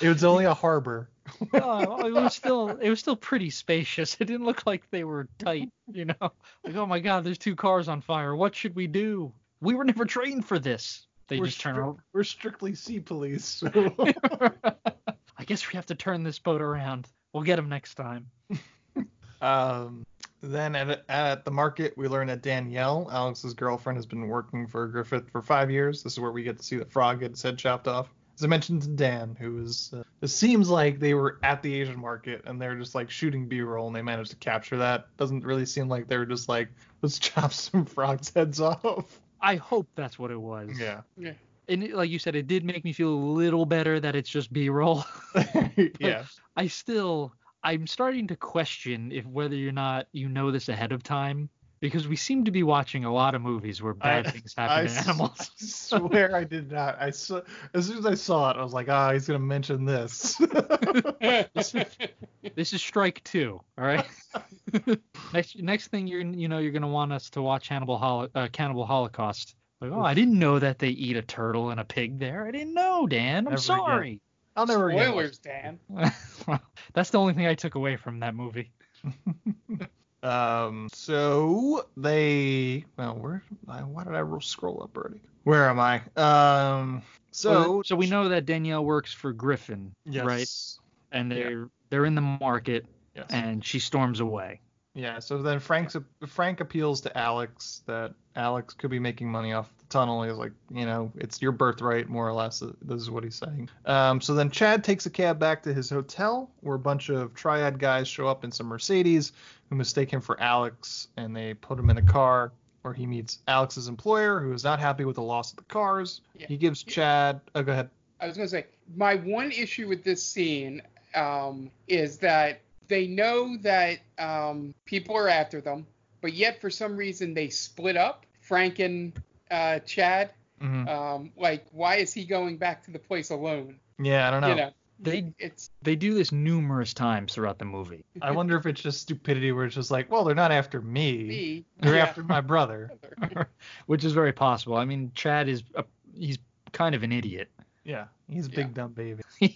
It was only a harbor. oh, it was still it was still pretty spacious. It didn't look like they were tight, you know. Like oh my god, there's two cars on fire. What should we do? We were never trained for this. They we're, just turn stri- around. we're strictly sea police. so- I guess we have to turn this boat around. We'll get them next time. Um, then at, at the market, we learn that Danielle, Alex's girlfriend, has been working for Griffith for five years. This is where we get to see the frog get his head chopped off. As I mentioned to Dan, who is, uh, it seems like they were at the Asian market and they're just like shooting B-roll and they managed to capture that. Doesn't really seem like they were just like, let's chop some frogs' heads off. I hope that's what it was. Yeah. Yeah. And like you said, it did make me feel a little better that it's just B-roll. yeah. I still I'm starting to question if whether or not you know this ahead of time because we seem to be watching a lot of movies where bad I- things happen I to animals. I swear I did not. I saw, as soon as I saw it, I was like, ah, he's gonna mention this. this, is, this is strike two. All right. next next thing you're you know you're gonna want us to watch Hannibal Holo- uh, Cannibal Holocaust. Like oh I didn't know that they eat a turtle and a pig there. I didn't know Dan. I'm Never sorry. I'll never get Spoilers, Dan. That's the only thing I took away from that movie. Um, so they, well, where, why did I scroll up already? Where am I? Um, so, so we know that Danielle works for Griffin, yes, right? And they're they're in the market, yes. and she storms away. Yeah, so then Frank's Frank appeals to Alex that Alex could be making money off the tunnel. He's like, you know, it's your birthright, more or less. This is what he's saying. Um, so then Chad takes a cab back to his hotel, where a bunch of triad guys show up in some Mercedes, who mistake him for Alex, and they put him in a car where he meets Alex's employer, who is not happy with the loss of the cars. Yeah. He gives Chad. Oh, go ahead. I was gonna say my one issue with this scene um, is that they know that um, people are after them, but yet for some reason they split up. Frank and uh, Chad. Mhm. Um, like, why is he going back to the place alone? Yeah, I don't know. You know, They it's they do this numerous times throughout the movie. I wonder if it's just stupidity, where it's just like, well, they're not after me. me. They're Yeah. after my brother. which is very possible. I mean, Chad is a, he's kind of an idiot. Yeah, he's a big dumb baby. he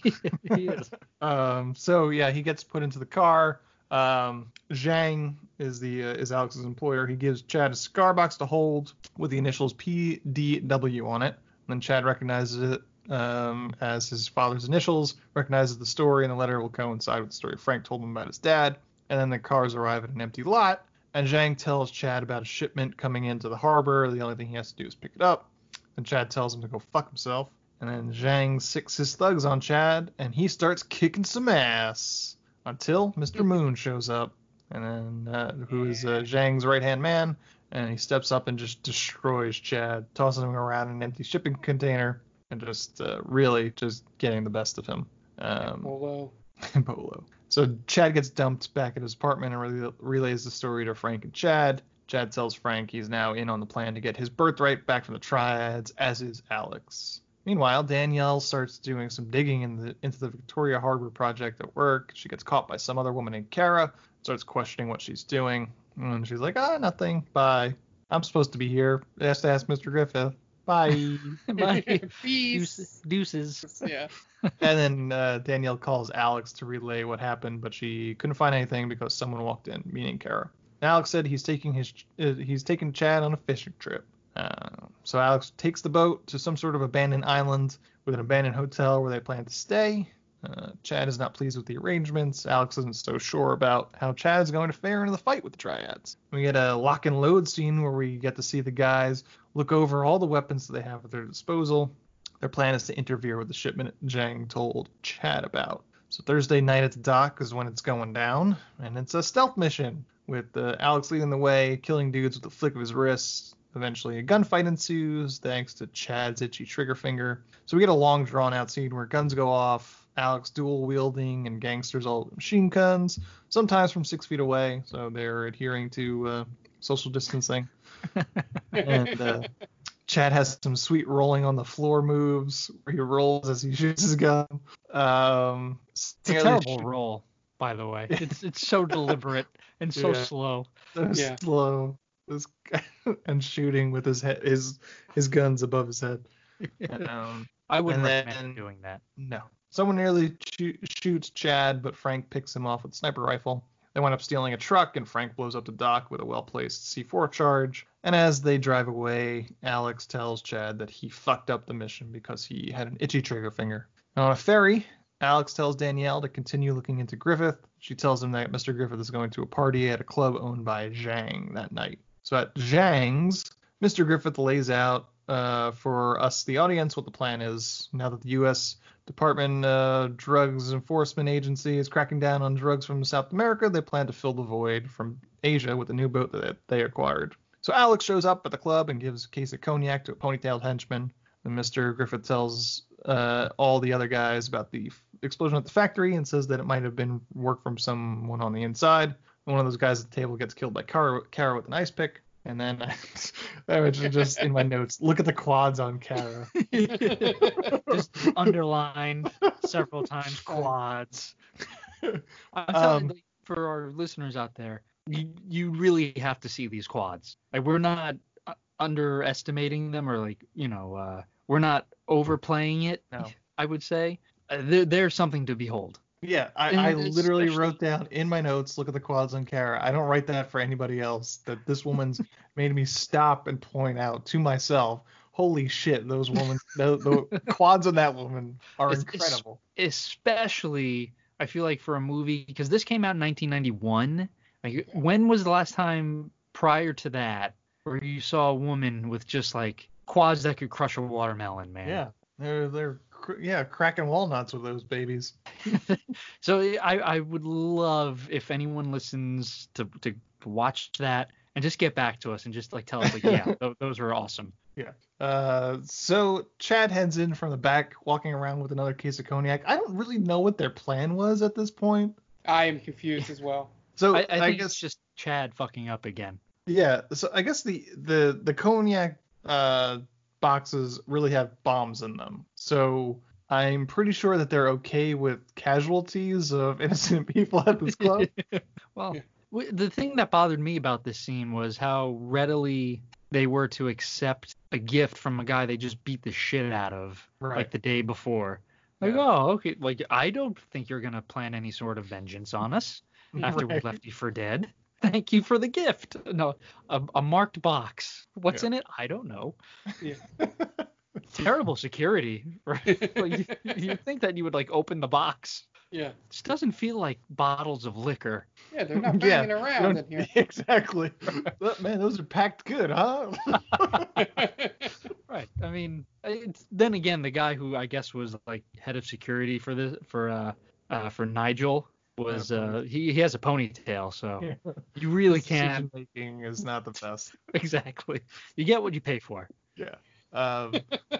is. Um, so yeah, he gets put into the car. Um, Zhang is the uh, is Alex's employer. He gives Chad a cigar box to hold with the initials PDW on it. And then Chad recognizes it um, as his father's initials, recognizes the story, and the letter will coincide with the story Frank told him about his dad. And then the cars arrive at an empty lot, and Zhang tells Chad about a shipment coming into the harbor. The only thing he has to do is pick it up. And Chad tells him to go fuck himself. And then Zhang sicks his thugs on Chad, and he starts kicking some ass until Mr. Moon shows up, and then uh, who is uh, Zhang's right hand man, and he steps up and just destroys Chad, tossing him around an empty shipping container, and just uh, really just getting the best of him. Um, Polo. Bolo. So Chad gets dumped back at his apartment and re- relays the story to Frank and Chad. Chad tells Frank he's now in on the plan to get his birthright back from the Triads, as is Alex. Meanwhile, Danielle starts doing some digging in the, into the Victoria Harbor project at work. She gets caught by some other woman named Kara, starts questioning what she's doing, and she's like, ah, nothing. Bye. I'm supposed to be here. Has to ask Mr. Griffith. Bye. Bye. Peace. Deuces. Deuces. Yeah. and then uh, Danielle calls Alex to relay what happened, but she couldn't find anything because someone walked in, meaning Kara. Alex said he's taking his uh, he's taking Chad on a fishing trip. Uh, so Alex takes the boat to some sort of abandoned island with an abandoned hotel where they plan to stay. Uh, Chad is not pleased with the arrangements. Alex isn't so sure about how Chad is going to fare in the fight with the Triads. We get a lock and load scene where we get to see the guys look over all the weapons that they have at their disposal. Their plan is to interfere with the shipment Zhang told Chad about. So Thursday night at the dock is when it's going down, and it's a stealth mission with uh, Alex leading the way, killing dudes with a flick of his wrist. Eventually, a gunfight ensues thanks to Chad's itchy trigger finger. So we get a long, drawn-out scene where guns go off, Alex dual wielding, and gangsters all machine guns, sometimes from six feet away, so they're adhering to uh, social distancing. and uh, Chad has some sweet rolling on the floor moves where he rolls as he shoots his gun. Um, it's a terrible roll, by the way. It's it's so deliberate and so Yeah. slow. So Yeah. slow. This guy, and shooting with his head, his his guns above his head. Um, I wouldn't and recommend then- doing that. No. Someone nearly shoo- shoots Chad, but Frank picks him off with a sniper rifle. They wind up stealing a truck, and Frank blows up the dock with a well placed C4 charge. And as they drive away, Alex tells Chad that he fucked up the mission because he had an itchy trigger finger. On a ferry, Alex tells Danielle to continue looking into Griffith. She tells him that Mr. Griffith is going to a party at a club owned by Zhang that night. So at Zhang's, Mr. Griffith lays out uh, for us, the audience, what the plan is now that the U.S. Department uh, Drugs Enforcement Agency is cracking down on drugs from South America. They plan to fill the void from Asia with a new boat that they acquired. So Alex shows up at the club and gives a case of cognac to a ponytailed henchman. And Mr. Griffith tells uh, all the other guys about the f- explosion at the factory and says that it might have been work from someone on the inside. One of those guys at the table gets killed by Kara, Kara with an ice pick. And then I mentioned just in my notes, look at the quads on Kara. Just underlined several times quads. I'm telling Um, you, for our listeners out there, you, you really have to see these quads. Like we're not uh, underestimating them or like you know uh, we're not overplaying it. No. I would say uh, they're, they're something to behold. Yeah, I, I literally especially- wrote down in my notes, look at the quads on Kara. I don't write that for anybody else. That this woman's made me stop and point out to myself, holy shit, those women, the, the quads on that woman are It's- incredible. Especially I feel like for a movie because this came out in 1991. Like when was the last time prior to that where you saw a woman with just like quads that could crush a watermelon, man? Yeah, they're they're yeah cracking walnuts with those babies. So I, I would love if anyone listens to, to watch that and just get back to us and just like tell us like yeah th- those were awesome. Yeah. Uh, so Chad heads in from the back, walking around with another case of cognac. I don't really know what their plan was at this point. I am confused as well. So I, I think guess it's just Chad fucking up again. Yeah, so I guess the the the cognac uh, boxes really have bombs in them. So I'm pretty sure that they're okay with casualties of innocent people at this club. Well, w- the thing that bothered me about this scene was how readily they were to accept a gift from a guy they just beat the shit out of Right. like the day before. Like, Yeah. oh, okay. Like, I don't think you're gonna plan any sort of vengeance on us after we left you for dead. Thank you for the gift. No, a, a marked box. What's Yeah. in it? I don't know. Yeah. Terrible security. Right? like, you, you think that you would like open the box. Yeah. This doesn't feel like bottles of liquor. Yeah, they're not Yeah, banging you around in here. exactly. But, man, those are packed good, huh? Right. I mean, it's, then again, the guy who I guess was like head of security for this for uh, uh for Nigel was uh he, he has a ponytail, so you really can't making is not the best. exactly. You get what you pay for. Yeah. Um,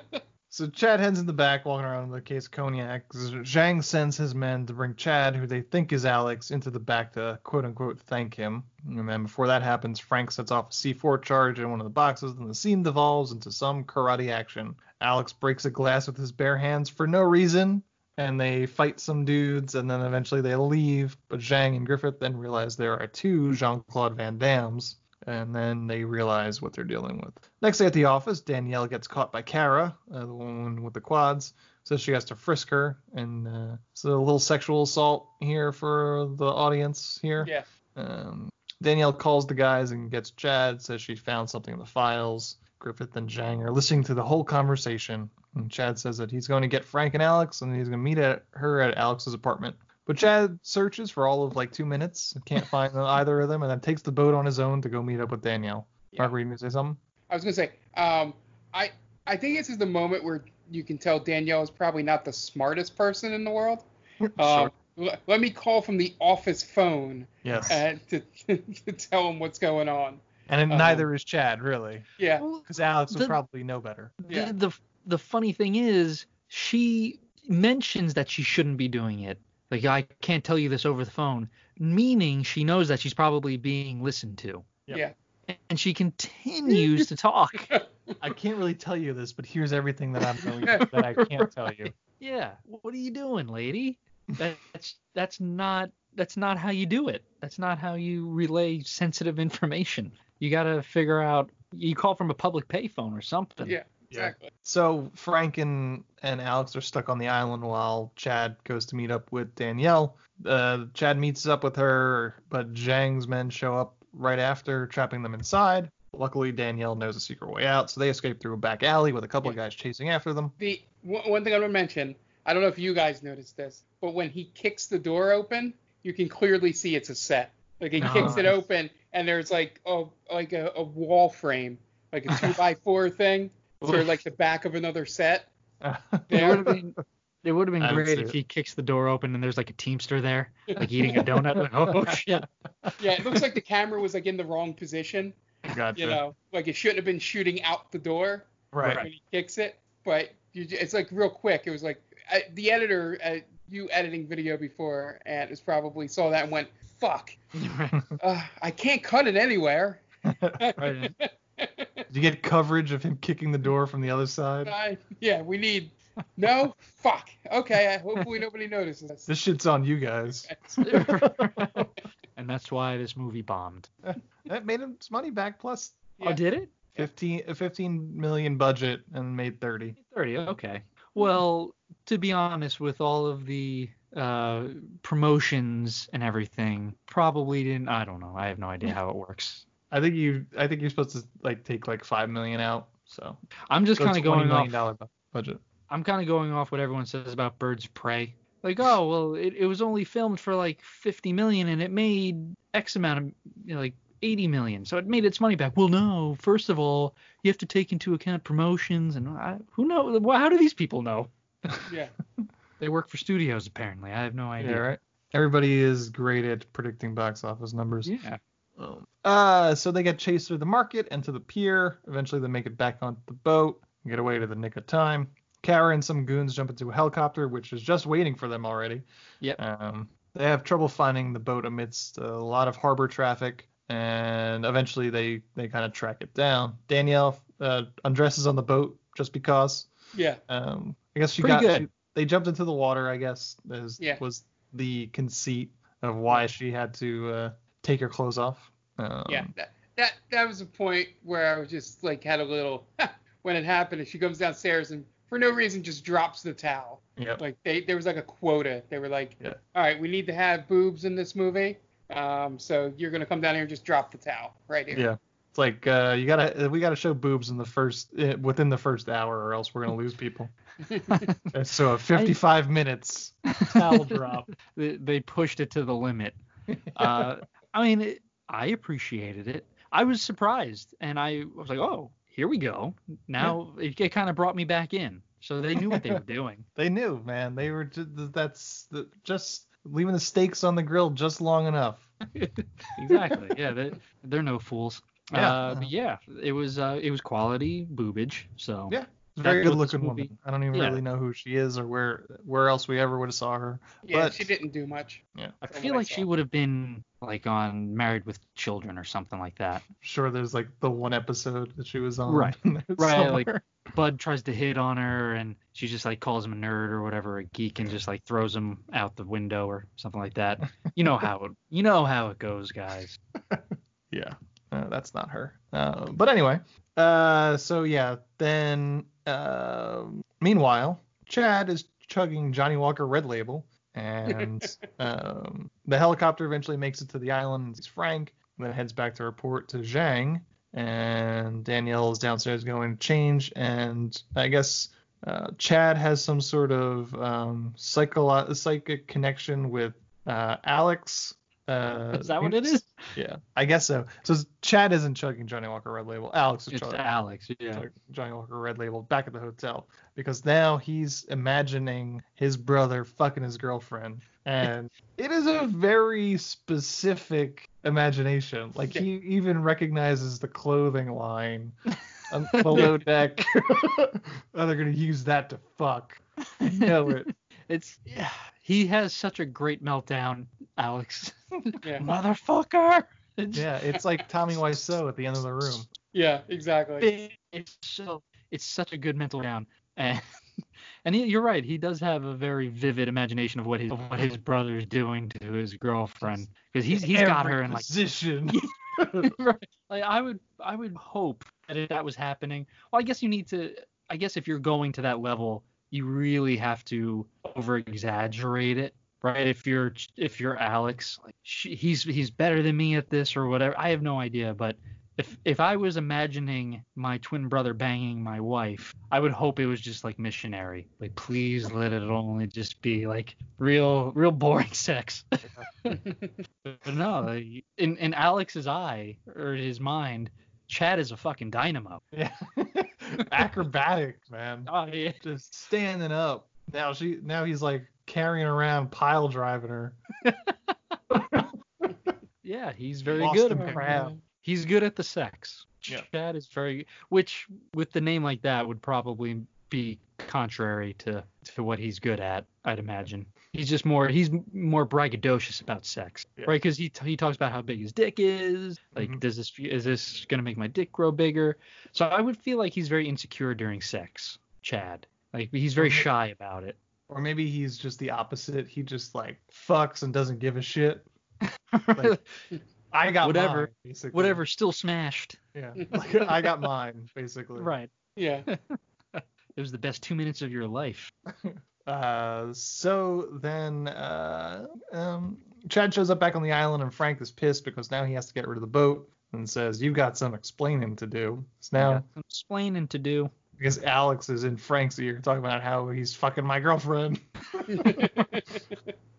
so Chad heads in the back, walking around with a case of cognac. Zhang sends his men to bring Chad, who they think is Alex, into the back to quote unquote thank him. And then before that happens, Frank sets off a C4 charge in one of the boxes, and the scene devolves into some karate action. Alex breaks a glass with his bare hands for no reason, and they fight some dudes, and then eventually they leave. But Zhang and Griffith then realize there are two Jean Claude Van Dammes, and then they realize what they're dealing with. Next day at the office, Danielle gets caught by Kara, uh, the woman with the quads, so she has to frisk her, and uh, it's a little sexual assault here for the audience here. Yeah. Um, Danielle calls the guys and gets Chad, says she found something in the files. Griffith and Zhang are listening to the whole conversation. And Chad says that he's going to get Frank and Alex, and he's going to meet at her at Alex's apartment. But Chad searches for all of like two minutes, and can't find either of them, and then takes the boat on his own to go meet up with Danielle. Mark, were you going to say something? I was gonna say, um, I I think this is the moment where you can tell Danielle is probably not the smartest person in the world. Um, l- let me call from the office phone Yes. uh, to, to tell him what's going on. and then um, neither is Chad, really, Yeah. because Alex would probably know better. Yeah. The, the the funny thing is she mentions that she shouldn't be doing it. Like I can't tell you this over the phone, meaning she knows that she's probably being listened to. Yep. Yeah. And she continues to talk. I can't really tell you this, but here's everything that I'm knowing that I can't tell you. Yeah. What are you doing, lady? That's that's not that's not how you do it. That's not how you relay sensitive information. You got to figure out you call from a public payphone or something. Yeah. Exactly. So Frank and, and Alex are stuck on the island while Chad goes to meet up with Danielle. Uh, Chad meets up with her, but Zhang's men show up right after, trapping them inside. Luckily, Danielle knows a secret way out, so they escape through a back alley with a couple of guys chasing after them. The one one thing I want to mention, I don't know if you guys noticed this, but when he kicks the door open, you can clearly see it's a set. Like he kicks it open, and there's like a like a, a wall frame, like a two by four thing, sort of like the back of another set. It There. would have been it would have been I great if it. he kicks the door open and there's like a teamster there, like eating a donut. Like, oh shit. Yeah, it looks like the camera was like in the wrong position. Gotcha. You know, like it shouldn't have been shooting out the door right. when he kicks it. But you, it's like real quick. It was like I, the editor, uh, you editing video before, and is probably saw that and went, "Fuck, uh, I can't cut it anywhere." Right. Did you get coverage of him kicking the door from the other side? I- yeah, we need. No, fuck. Okay, hopefully nobody notices. This shit's on you guys. and that's why this movie bombed. That made him money back plus Yeah. Oh, did it? 15, 15 million budget and made 30. 30. Okay. Well, to be honest, with all of the uh, promotions and everything, probably didn't. I don't know. I have no idea how it works. I think you I think you're supposed to like take like 5 million out. So I'm just So kind of going million off. dollar budget. I'm kind of going off what everyone says about Birds of Prey. Like, oh well, it, it was only filmed for like 50 million and it made X amount of you know, like 80 million, so it made its money back. Well, no. First of all, you have to take into account promotions and I, who knows? How do these people know? Yeah. They work for studios apparently. I have no idea. Yeah, right. Everybody is great at predicting box office numbers. Yeah. Um, uh, so they get chased through the market and to the pier. Eventually, they make it back onto the boat and get away to the nick of time. Kara and some goons jump into a helicopter, which is just waiting for them already. Yep. Um, they have trouble finding the boat amidst a lot of harbor traffic, and eventually they they kind of track it down. Danielle uh, undresses on the boat just because. Yeah. Um, I guess she Pretty got. good. she- they jumped into the water. I guess is, Yeah. was the conceit of why she had to uh, take her clothes off. Um, Yeah. That, that that was a point where I was just like had a little when it happened and she comes downstairs and for no reason just drops the towel. Yeah. Like they there was like a quota. They were like, Yeah. all right, we need to have boobs in this movie. Um, so you're gonna come down here and just drop the towel right here. Yeah. It's like uh, you gotta we gotta show boobs in the first uh, within the first hour or else we're gonna lose people. And so 55 minutes towel drop. They, they pushed it to the limit. Uh, I mean, it, I appreciated it. I was surprised, and I was like, oh, here we go. Now it, it kind of brought me back in. So they knew what they were doing. They knew, man. They were just, that's the, just leaving the steaks on the grill just long enough. exactly. Yeah, they, they're no fools. Yeah. Uh, yeah, it was uh, it was quality boobage. So Yeah. Very good looking movie- woman. I don't even Yeah. really know who she is or where where else we ever would have saw her. Yeah, but she didn't do much. yeah, I feel what I like she would have been like on Married with Children or something like that. sure there's like the one episode that she was on. Right. Right, like- Bud tries to hit on her, and she just like calls him a nerd or whatever, a geek, and just like throws him out the window or something like that. You know how it, you know how it goes, guys. Yeah, uh, that's not her. Uh, but anyway, uh, so yeah, then uh, meanwhile, Chad is chugging Johnnie Walker Red Label, and um, the helicopter eventually makes it to the island. and sees Frank, then heads back to report to Zhang, and Danielle is downstairs going to change, and I guess. Uh, Chad has some sort of um, psycholo- psychic connection with uh, Alex. Uh, Is that what it is? yeah, I guess so. So Chad isn't chugging Johnnie Walker Red Label. Alex is It's chugging Alex. Yeah. Johnnie Walker Red Label back at the hotel because now he's imagining his brother fucking his girlfriend, and it is a very specific imagination. Like he even recognizes the clothing line below deck. oh, they're gonna use that to fuck. I know it. It's yeah. He has such a great meltdown, Alex. Yeah. Motherfucker. Yeah, it's like Tommy Wiseau at the end of the room. Yeah, exactly. it's so it's such a good mental down and and he, you're right he does have a very vivid imagination of what his of what his brother's doing to his girlfriend because he's he's got her in like position. right. like i would i would hope that if that was happening well i guess you need to i guess if you're going to that level you really have to over exaggerate it right if you're if you're alex like she, he's he's better than me at this or whatever i have no idea but if if I was imagining my twin brother banging my wife, I would hope it was just like missionary. Like please let it only just be like real real boring sex. but no, in in Alex's eye or his mind, Chad is a fucking dynamo. Yeah. Acrobatic, man. Oh yeah. Just standing up. Now she now he's like carrying around pile driving her. Yeah, he's very Boston good. Crab. He's good at the sex. Yeah. Chad is very which with the name like that would probably be contrary to to what he's good at, I'd imagine. He's just more he's more braggadocious about sex, Yeah. right? Because he t- he talks about how big his dick is. Like, Mhm. does this is this gonna make my dick grow bigger? So I would feel like he's very insecure during sex, Chad. Like he's very shy about it. Or maybe he's just the opposite. He just like fucks and doesn't give a shit. Like, I got Whatever. mine, basically. Whatever, still smashed. Yeah. Like, I got mine, basically. Right. Yeah. It was the best two minutes of your life. Uh, so then uh, um, Chad shows up back on the island, and Frank is pissed because now he has to get rid of the boat and says, "You've got some explaining to do." So now, some explaining to do. because Alex is in Frank's ear talking about how he's fucking my girlfriend.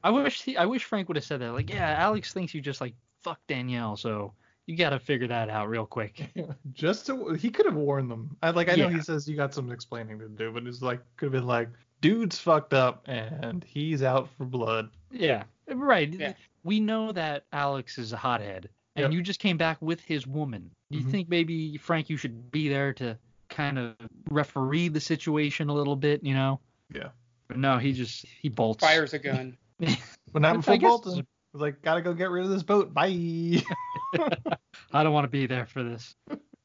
I wish he, I wish Frank would have said that. Like, yeah, Alex thinks you just like fuck Danielle, so you got to figure that out real quick. Just to he could have warned them. I like I know Yeah. he says you got some explaining to do, but it's like could have been like, dude's fucked up and he's out for blood. yeah, right. Yeah. We know that Alex is a hothead, and Yep. you just came back with his woman. Do you Mhm. think maybe Frank, you should be there to kind of referee the situation a little bit, you know? Yeah. But no, he just he bolts. Fires a gun. But not I before guess- Bolton. Was like, gotta go get rid of this boat. Bye. I don't want to be there for this.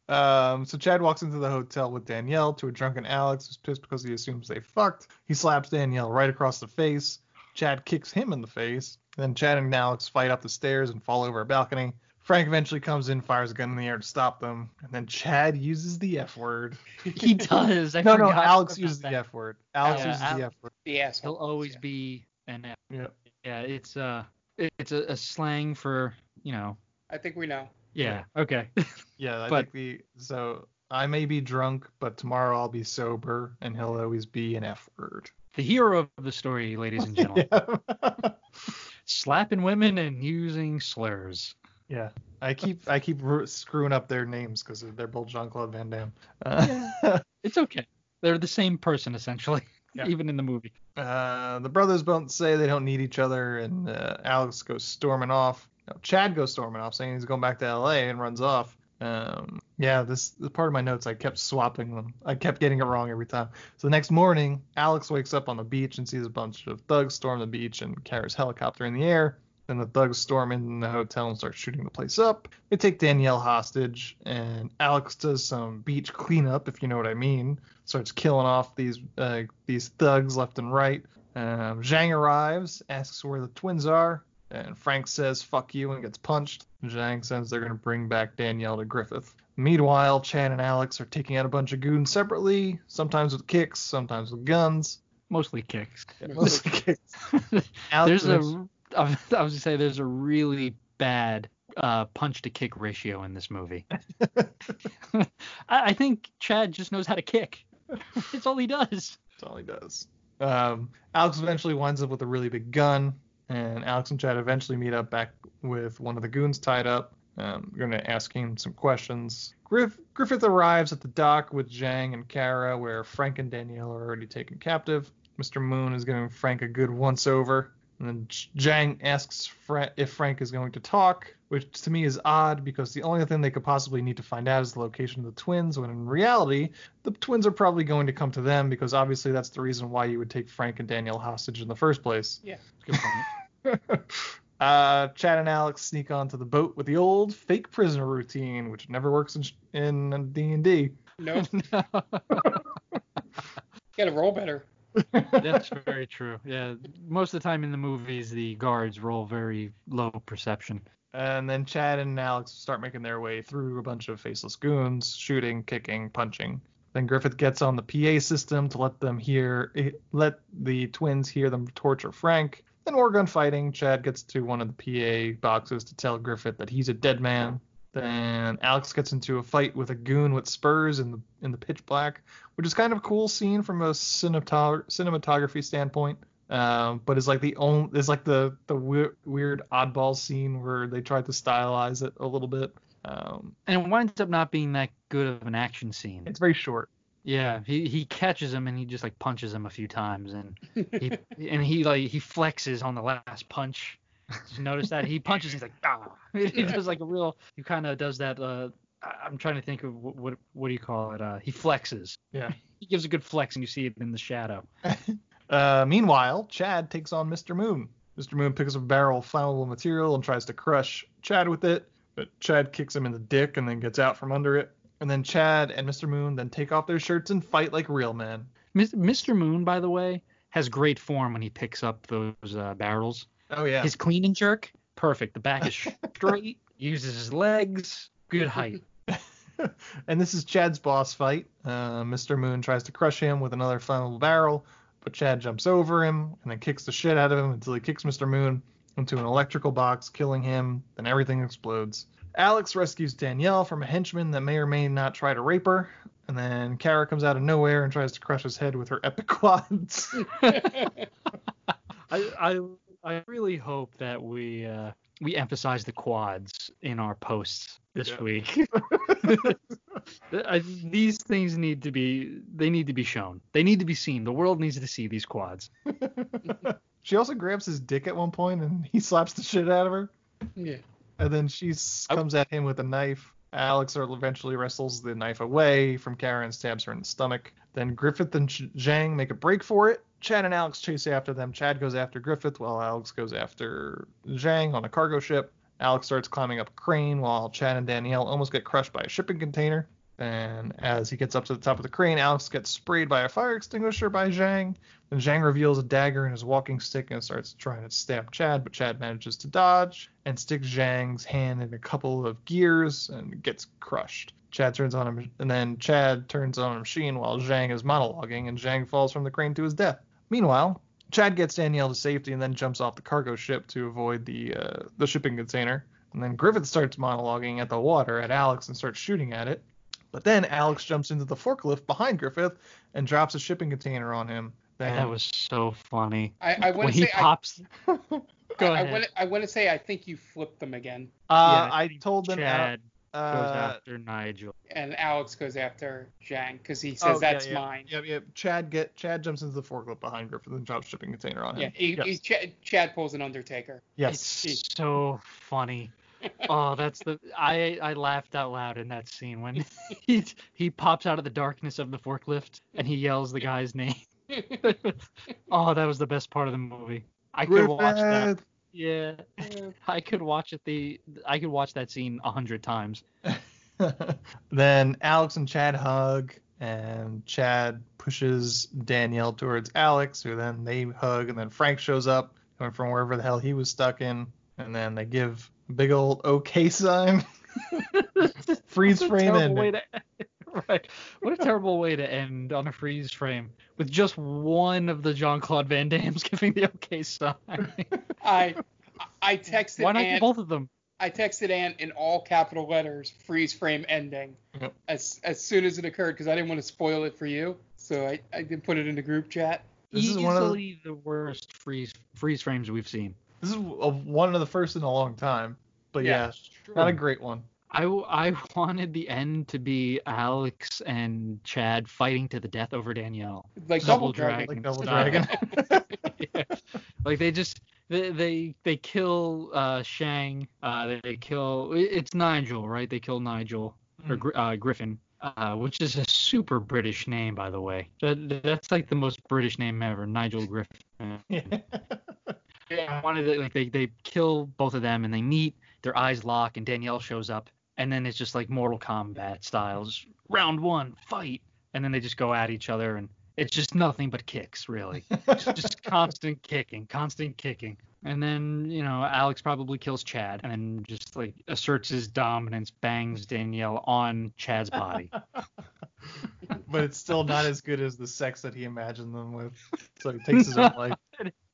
Um, so Chad walks into the hotel with Danielle to a drunken Alex who's pissed because he assumes they fucked. He slaps Danielle right across the face. Chad kicks him in the face. Then Chad and Alex fight up the stairs and fall over a balcony. Frank eventually comes in, fires a gun in the air to stop them, and then Chad uses the F word. He does. I no, no, forgot Alex uses that. the F word. Alex Yeah, uses Al- the F word. The asshole. He'll always be an F. Yeah. Yeah, it's uh, it- it's a, a slang for you know. I think we know. Yeah. Okay. Yeah, I But- think the so I may be drunk, but tomorrow I'll be sober, and he'll always be an F word. the hero of the story, ladies and gentlemen, slapping women and using slurs. Yeah, I keep I keep screwing up their names because they're both Jean Claude Van Damme. Uh, It's okay. They're the same person essentially, Yeah. even in the movie. uh, the brothers both say they don't need each other, and uh, Alex goes storming off. No, Chad goes storming off, saying he's going back to L.A. and runs off. Um, yeah, this, this part of my notes I kept swapping them. I kept getting it wrong every time. So the next morning, Alex wakes up on the beach and sees a bunch of thugs storm the beach and Kara's helicopter in the air. Then the thugs storm in the hotel and start shooting the place up. They take Danielle hostage, and Alex does some beach cleanup, if you know what I mean. Starts killing off these uh, these thugs left and right. Um, Zhang arrives, asks where the twins are, and Frank says "fuck you" and gets punched. Zhang says they're gonna bring back Danielle to Griffith. Meanwhile, Chad and Alex are taking out a bunch of goons separately, sometimes with kicks, sometimes with guns. Mostly kicks. Mostly kicks. Alex there's a I was I was gonna say there's a really bad uh, punch to kick ratio in this movie. I, I think Chad just knows how to kick. It's all he does. That's all he does. Um, Alex eventually winds up with a really big gun, and Alex and Chad eventually meet up back with one of the goons tied up. Um, going to ask him some questions. Griff, Griffith arrives at the dock with Zhang and Kara, where Frank and Danielle are already taken captive. Mr. Moon is giving Frank a good once over. And then Zhang asks Fra- if Frank is going to talk, which to me is odd because the only thing they could possibly need to find out is the location of the twins, when in reality, the twins are probably going to come to them because obviously that's the reason why you would take Frank and Daniel hostage in the first place. Yeah. Good point. uh, Chad and Alex sneak onto the boat with the old fake prisoner routine, which never works in in D and D. Nope. Gotta roll better. That's very true. Yeah, most of the time in the movies, the guards roll very low perception. And then Chad and Alex start making their way through a bunch of faceless goons, shooting, kicking, punching. Then Griffith gets on the PA system to let them hear, eh, let the twins hear them torture Frank. Then more gunfighting. Chad gets to one of the PA boxes to tell Griffith that he's a dead man. Then Alex gets into a fight with a goon with spurs in the in the pitch black, which is kind of a cool scene from a cinematog- cinematography standpoint. Um, but it's like the only it's like the the weird, weird oddball scene where they tried to stylize it a little bit. Um, And it winds up not being that good of an action scene. it's very short. Yeah, he he catches him and he just like punches him a few times and he and he like he flexes on the last punch. Did you notice that he punches? He's like ah. He does like a real. He kind of does that. Uh, I'm trying to think of what, what what do you call it? Uh, he flexes. Yeah. He gives a good flex and you see it in the shadow. Uh, meanwhile, Chad takes on Mr. Moon. Mr. Moon picks up a barrel of flammable material and tries to crush Chad with it, but Chad kicks him in the dick and then gets out from under it. And then Chad and Mr. Moon then take off their shirts and fight like real men. Mr. Moon, by the way, has great form when he picks up those uh, barrels. Oh yeah. His clean and jerk, perfect. The back is straight. uses his legs, good height. and this is Chad's boss fight. Uh, Mr. Moon tries to crush him with another flammable barrel, but Chad jumps over him and then kicks the shit out of him until he kicks Mr. Moon into an electrical box, killing him. Then everything explodes. Alex rescues Danielle from a henchman that may or may not try to rape her. And then Kara comes out of nowhere and tries to crush his head with her epic quads. I, I I really hope that we uh, we emphasize the quads in our posts this Yeah. week. I, these things need to be they need to be shown. They need to be seen. The world needs to see these quads. she also grabs his dick at one point and he slaps the shit out of her. Yeah. And then she comes at him with a knife. Alex eventually wrestles the knife away from Karen, and stabs her in the stomach. Then Griffith and Zhang make a break for it. Chad and Alex chase after them. Chad goes after Griffith while Alex goes after Zhang on a cargo ship. Alex starts climbing up a crane while Chad and Danielle almost get crushed by a shipping container. And as he gets up to the top of the crane, Alex gets sprayed by a fire extinguisher by Zhang. Then Zhang reveals a dagger in his walking stick and starts trying to stab Chad, but Chad manages to dodge and sticks Zhang's hand in a couple of gears and gets crushed. Chad turns on him, and then Chad turns on a machine while Zhang is monologuing, and Zhang falls from the crane to his death. Meanwhile, Chad gets Danielle to safety and then jumps off the cargo ship to avoid the uh, the shipping container. And then Griffith starts monologuing at the water at Alex and starts shooting at it. But then Alex jumps into the forklift behind Griffith and drops a shipping container on him. Then That was so funny. I, I when want to he say pops. I, Go I, ahead. want I want to say I think you flipped them again, uh, Yeah, I told them Chad goes uh, after Nigel. and Alex goes after Zhang because he oh, says yeah, that's yeah, mine. Yeah, yeah. Chad get Chad jumps into the forklift behind Griffith and drops shipping container on him. Yeah, he, yes. he, Chad, Chad pulls an Undertaker. yes. It's so funny. oh, that's the I I laughed out loud in that scene when he he pops out of the darkness of the forklift and he yells the guy's name. oh, that was the best part of the movie. I could watch that. Griffith! Yeah, I could watch it. The I could watch that scene a hundred times. then Alex and Chad hug, and Chad pushes Danielle towards Alex, who then they hug, and then Frank shows up, coming from wherever the hell he was stuck in, and then they give a big old OK sign. Freeze frame terrible ending. to right. What a terrible way to end on a freeze frame with just one of the Jean Claude Van Dammes giving the okay sign. I I texted Why not Ant, both of them? I texted Ant in all capital letters, freeze frame ending, Yep. as as soon as it occurred because I didn't want to spoil it for you. So I, I did put it in the group chat. This is one of the, the worst freeze freeze frames we've seen. this is a, one of the first in a long time, but yeah, not a great one. I, I wanted the end to be Alex and Chad fighting to the death over Danielle. Like Double Dragon. Like Double. Dragon. Yeah. Like they just they they, they kill uh, Shang. Uh, they kill it's Nigel, right? They kill Nigel or uh, Griffin, uh, which is a super British name, by the way. That, that's like the most British name ever, Nigel Griffin. yeah, I wanted to, like they they kill both of them and they meet, their eyes lock, and Danielle shows up, and then it's just like Mortal Kombat styles, round one, fight, and then they just go at each other, and it's just nothing but kicks, really, just, constant kicking, constant kicking. And then, you know, Alex probably kills Chad and then just like asserts his dominance, bangs Danielle on Chad's body. but it's still not as good as the sex that he imagined them with. So he takes his own life.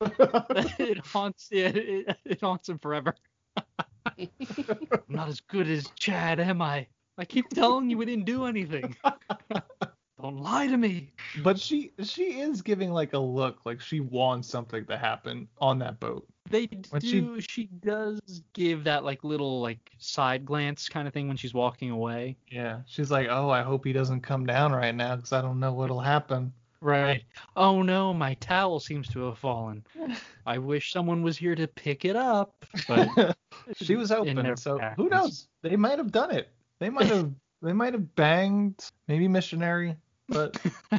it haunts it, it, it haunts him forever. I'm not as good as Chad, am I? I keep telling you we didn't do anything. Don't lie to me. But she she is giving like a look like she wants something to happen on that boat. They When do. She, does give that like little like side glance kind of thing when she's walking away. Yeah, she's like, "Oh, I hope he doesn't come down right now because I don't know what'll happen." Right. Oh no, my towel seems to have fallen. I wish someone was here to pick it up. But she was open, so who knows? They might have done it. They might have they might have banged, maybe missionary, but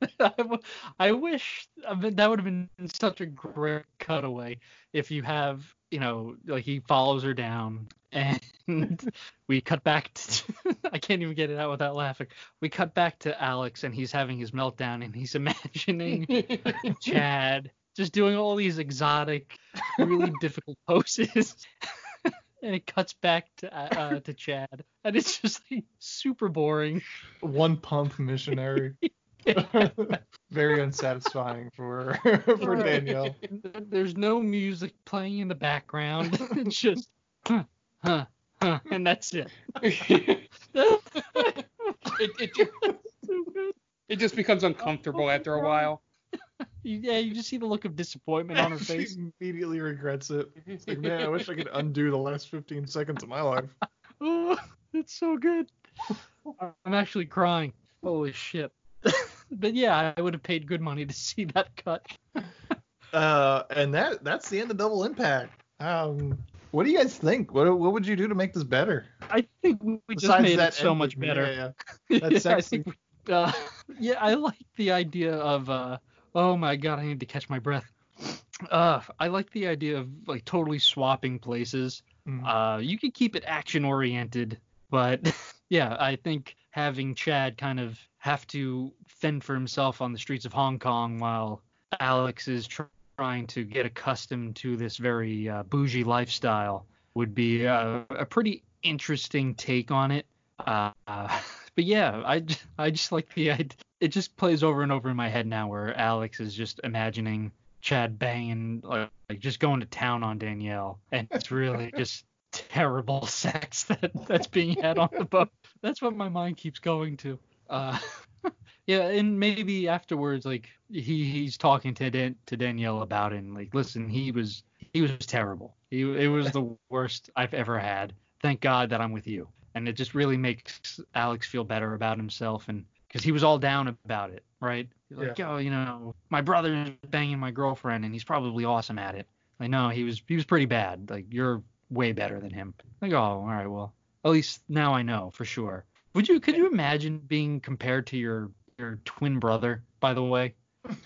I, w- I wish I mean, that would have been such a great cutaway if you have, you know, like he follows her down and we cut back to I can't even get it out without laughing. We cut back to Alex and he's having his meltdown and he's imagining Chad just doing all these exotic, really difficult poses. And it cuts back to uh, to Chad and it's just like super boring. one pump missionary. Very unsatisfying for for Right. Danielle. There's no music playing in the background. It's just huh, huh, huh, and that's it. it, it, ju- it just becomes uncomfortable after a while. Yeah, you just see the look of disappointment on her she face. immediately regrets it. It's like, man, I wish I could undo the last 15 seconds of my life. Oh, it's so good. I'm actually crying. Holy shit. but yeah, I would have paid good money to see that cut. Uh, and that that's the end of Double Impact. Um, what do you guys think? What what would you do to make this better? I think we just Besides made it that so end much better. Yeah, yeah. That's Yeah, I think uh, yeah, I like the idea of uh, oh my god, I need to catch my breath. Uh, I like the idea of like totally swapping places. Mm. Uh, you could keep it action oriented, but yeah, I think having Chad kind of have to fend for himself on the streets of Hong Kong while Alex is tr- trying to get accustomed to this very uh, bougie lifestyle would be uh, a pretty interesting take on it. Uh, but yeah, I just like the idea. It just plays over and over in my head now where Alex is just imagining Chad banging, like, like just going to town on Danielle. And it's really just terrible sex that that's being had on the boat. That's what my mind keeps going to. Uh, yeah, and maybe afterwards, like he he's talking to Dan, to Danielle about it. And like, listen, he was he was terrible. He it was the worst I've ever had. Thank God that I'm with you. And it just really makes Alex feel better about himself, and because he was all down about it, right? Like, Yeah. oh, you know, my brother's banging my girlfriend, and he's probably awesome at it. Like, no, he was he was pretty bad. Like, you're way better than him. Like, oh, all right, well, at least now I know for sure. Would you could you imagine being compared to your your twin brother? By the way,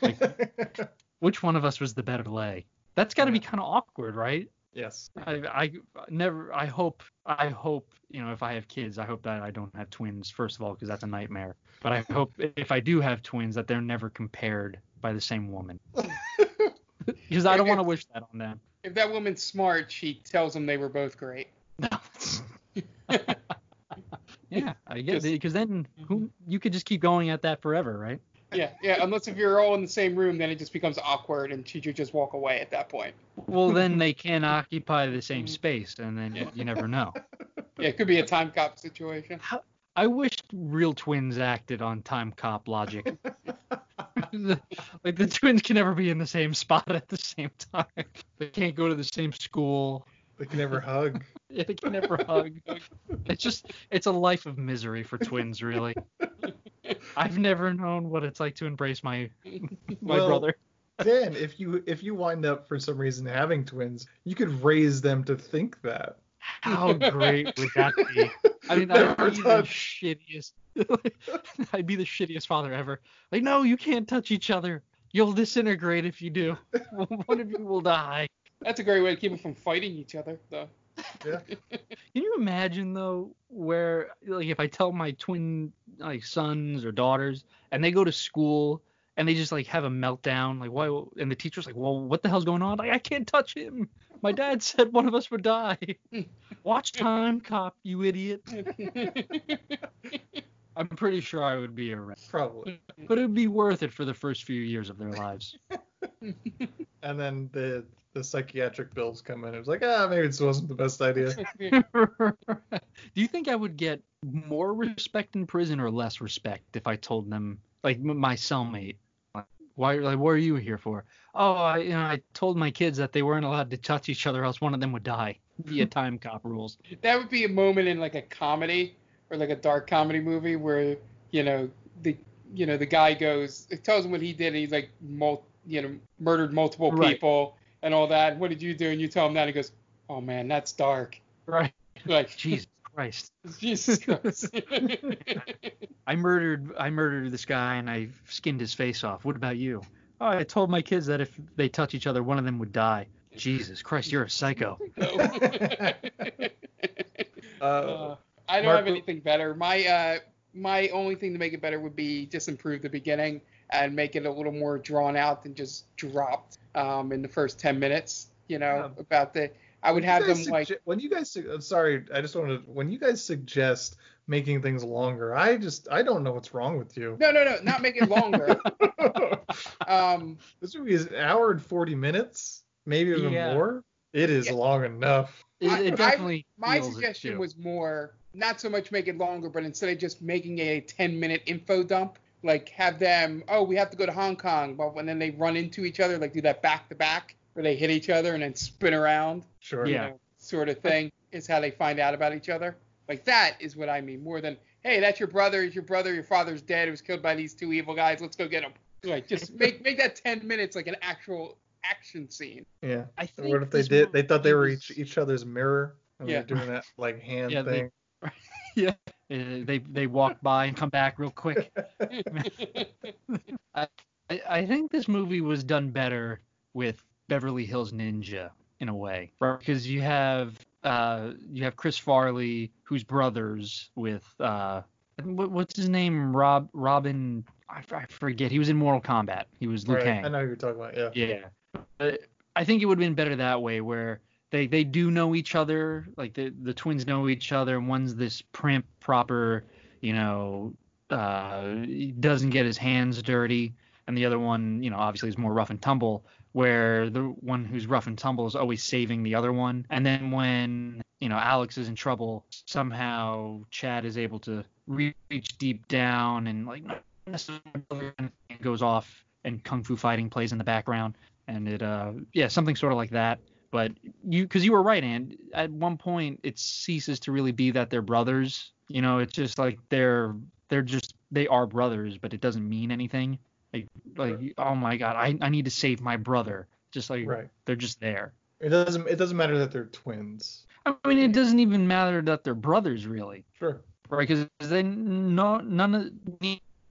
like, which one of us was the better lay? That's got to be kind of awkward, right? Yes. I, I never. I hope. I hope. You know, if I have kids, I hope that I don't have twins. First of all, because that's a nightmare. But I hope if I do have twins, that they're never compared by the same woman. Because I don't want to wish that on them. If that woman's smart, she tells them they were both great. Yeah, I guess because then who you could just keep going at that forever, right? Yeah, yeah. Unless if you're all in the same room, then it just becomes awkward, and she should just walk away at that point. Well, then they can occupy the same mm-hmm. space, and then you, you never know. Yeah, it could be a time cop situation. I wish real twins acted on time cop logic. The- like the twins can never be in the same spot at the same time. They can't go to the same school. They can never hug. Yeah, they can never hug. It's just it's a life of misery for twins, really. I've never known what it's like to embrace my my Well, brother. Dan, if you if you wind up for some reason having twins, you could raise them to think that. How great would that be? I mean, Never I'd be the shittiest. I'd be the shittiest father ever. Like, no, you can't touch each other. You'll disintegrate if you do. One of you will die. That's a great way to keep them from fighting each other, though. Yeah. Can you imagine though, where like if I tell my twin like sons or daughters, and they go to school and they just like have a meltdown, like why? And the teacher's like, well, what the hell's going on? Like I can't touch him. My dad said one of us would die. Watch Time Cop, you idiot. I'm pretty sure I would be arrested, Probably. but it would be worth it for the first few years of their lives. And then the the psychiatric bills come in. It was like, ah, maybe this wasn't the best idea. Do you think I would get more respect in prison or less respect if I told them, like my cellmate, like, why, like, what are you here for? Oh, I, you know, I told my kids that they weren't allowed to touch each other, else one of them would die via time cop rules. that would be a moment in like a comedy or like a dark comedy movie where you know the you know the guy goes it tells him what he did and he's like mul- you know murdered multiple Right. people and all that what did you do and you tell him that and he goes oh man that's dark Right. like Jesus Christ. jesus christ I murdered, I murdered this guy and I skinned his face off. What about you? Oh, I told my kids that if they touch each other, one of them would die. Jesus Christ, you're a psycho. Uh, Uh, I don't Mark, have anything better. My uh, my only thing to make it better would be just improve the beginning and make it a little more drawn out than just dropped um, in the first ten minutes. You know Yeah. about the. I would when have them guys like. when you guys su- uh, sorry i just wanted to, when you guys suggest making things longer i just i don't know what's wrong with you No, no, no, not make it longer. um, this movie is an hour and 40 minutes maybe even Yeah. more it is Yeah. long enough It, I- it I- definitely. my suggestion was more not so much make it longer, but instead of just making a 10 minute info dump, like have them, oh, we have to go to Hong Kong, but when then they run into each other, like do that back to back where they hit each other and then spin around, sure Yeah. know, sort of thing is how they find out about each other. Like that is what I mean more than, hey, that's your brother, is your brother, your father's dead, he was killed by these two evil guys, let's go get him. Like just make make that 10 minutes like an actual action scene. yeah I think what if they did they thought they were each each other's mirror and Yeah. they're doing that like hand Yeah, they- thing yeah. Uh, they they walk by and come back real quick. I, I I think this movie was done better with Beverly Hills Ninja in a way, right? Because you have uh, you have Chris Farley, who's brothers with uh, what, what's his name? Rob Robin. I, I forget. He was in Mortal Kombat. He was Liu Right, Kang. I know who you're talking about. Yeah. Yeah. Uh, I think it would have been better that way where they they do know each other, like the the twins know each other one's this primp proper, you know, uh doesn't get his hands dirty and the other one, you know, obviously is more rough and tumble where the one who's rough and tumble is always saving the other one. And then when, you know, Alex is in trouble, somehow Chad is able to reach deep down and like goes off and kung fu fighting plays in the background and it uh yeah something sort of like that but you because you were right and at one point it ceases to really be that they're brothers you know it's just like they're they're just they are brothers but it doesn't mean anything like like oh my god i i need to save my brother just like Right. they're just there It doesn't. It doesn't matter that they're twins. i mean it doesn't even matter that they're brothers really Sure. right? Because they no none of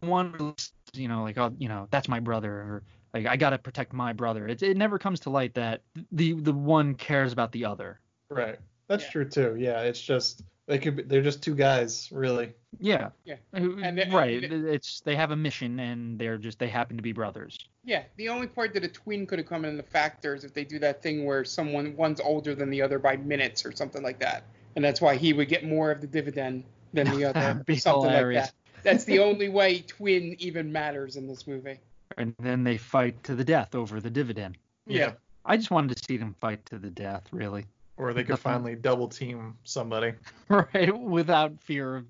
one, you know, like oh, you know, that's my brother, or like I gotta protect my brother. It it never comes to light that the the one cares about the other. Right. That's true too. Yeah. It's just they could. Be, they're just two guys, really. Yeah. Yeah. Uh, and the- right. and It's they have a mission and they're just they happen to be brothers. Yeah, the only part that a twin could have come in the factor is if they do that thing where someone one's older than the other by minutes or something like that, and that's why he would get more of the dividend than the other, be something hilarious. like that. That's the only way twin even matters in this movie. And then they fight to the death over the dividend. Yeah. I just wanted to see them fight to the death, really. Or they could Nothing. finally double team somebody. right without fear of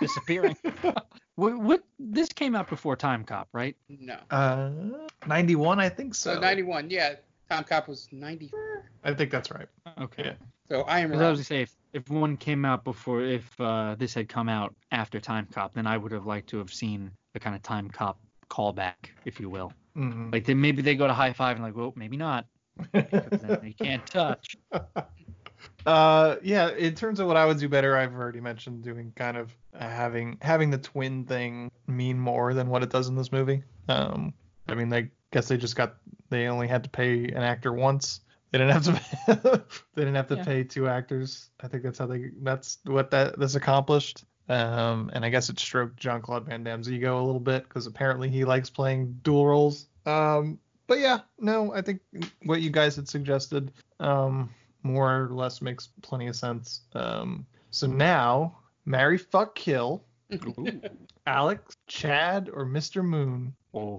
disappearing what, what this came out before time cop right No. Uh, 91, I think so. So 91, yeah. Time Cop was 94. I think that's right. okay Yeah. So I am Because I was gonna say if, if one came out before if uh, this had come out after time cop then i would have liked to have seen a kind of time cop callback if you will Mhm. like then maybe they go to high five and like well maybe not they can't touch Uh, yeah. In terms of what I would do better, I've already mentioned doing kind of having having the twin thing mean more than what it does in this movie. Um, I mean, I guess they just got they only had to pay an actor once. They didn't have to. Pay, they didn't have to Yeah. pay two actors. I think that's how they. That's what that this accomplished. Um, and I guess it stroked Jean Claude Van Damme's ego a little bit because apparently he likes playing dual roles. Um, but yeah, no, I think what you guys had suggested, um, more or less makes plenty of sense. Um, so now, marry, fuck, kill, Alex, Chad, or Mr. Moon. oh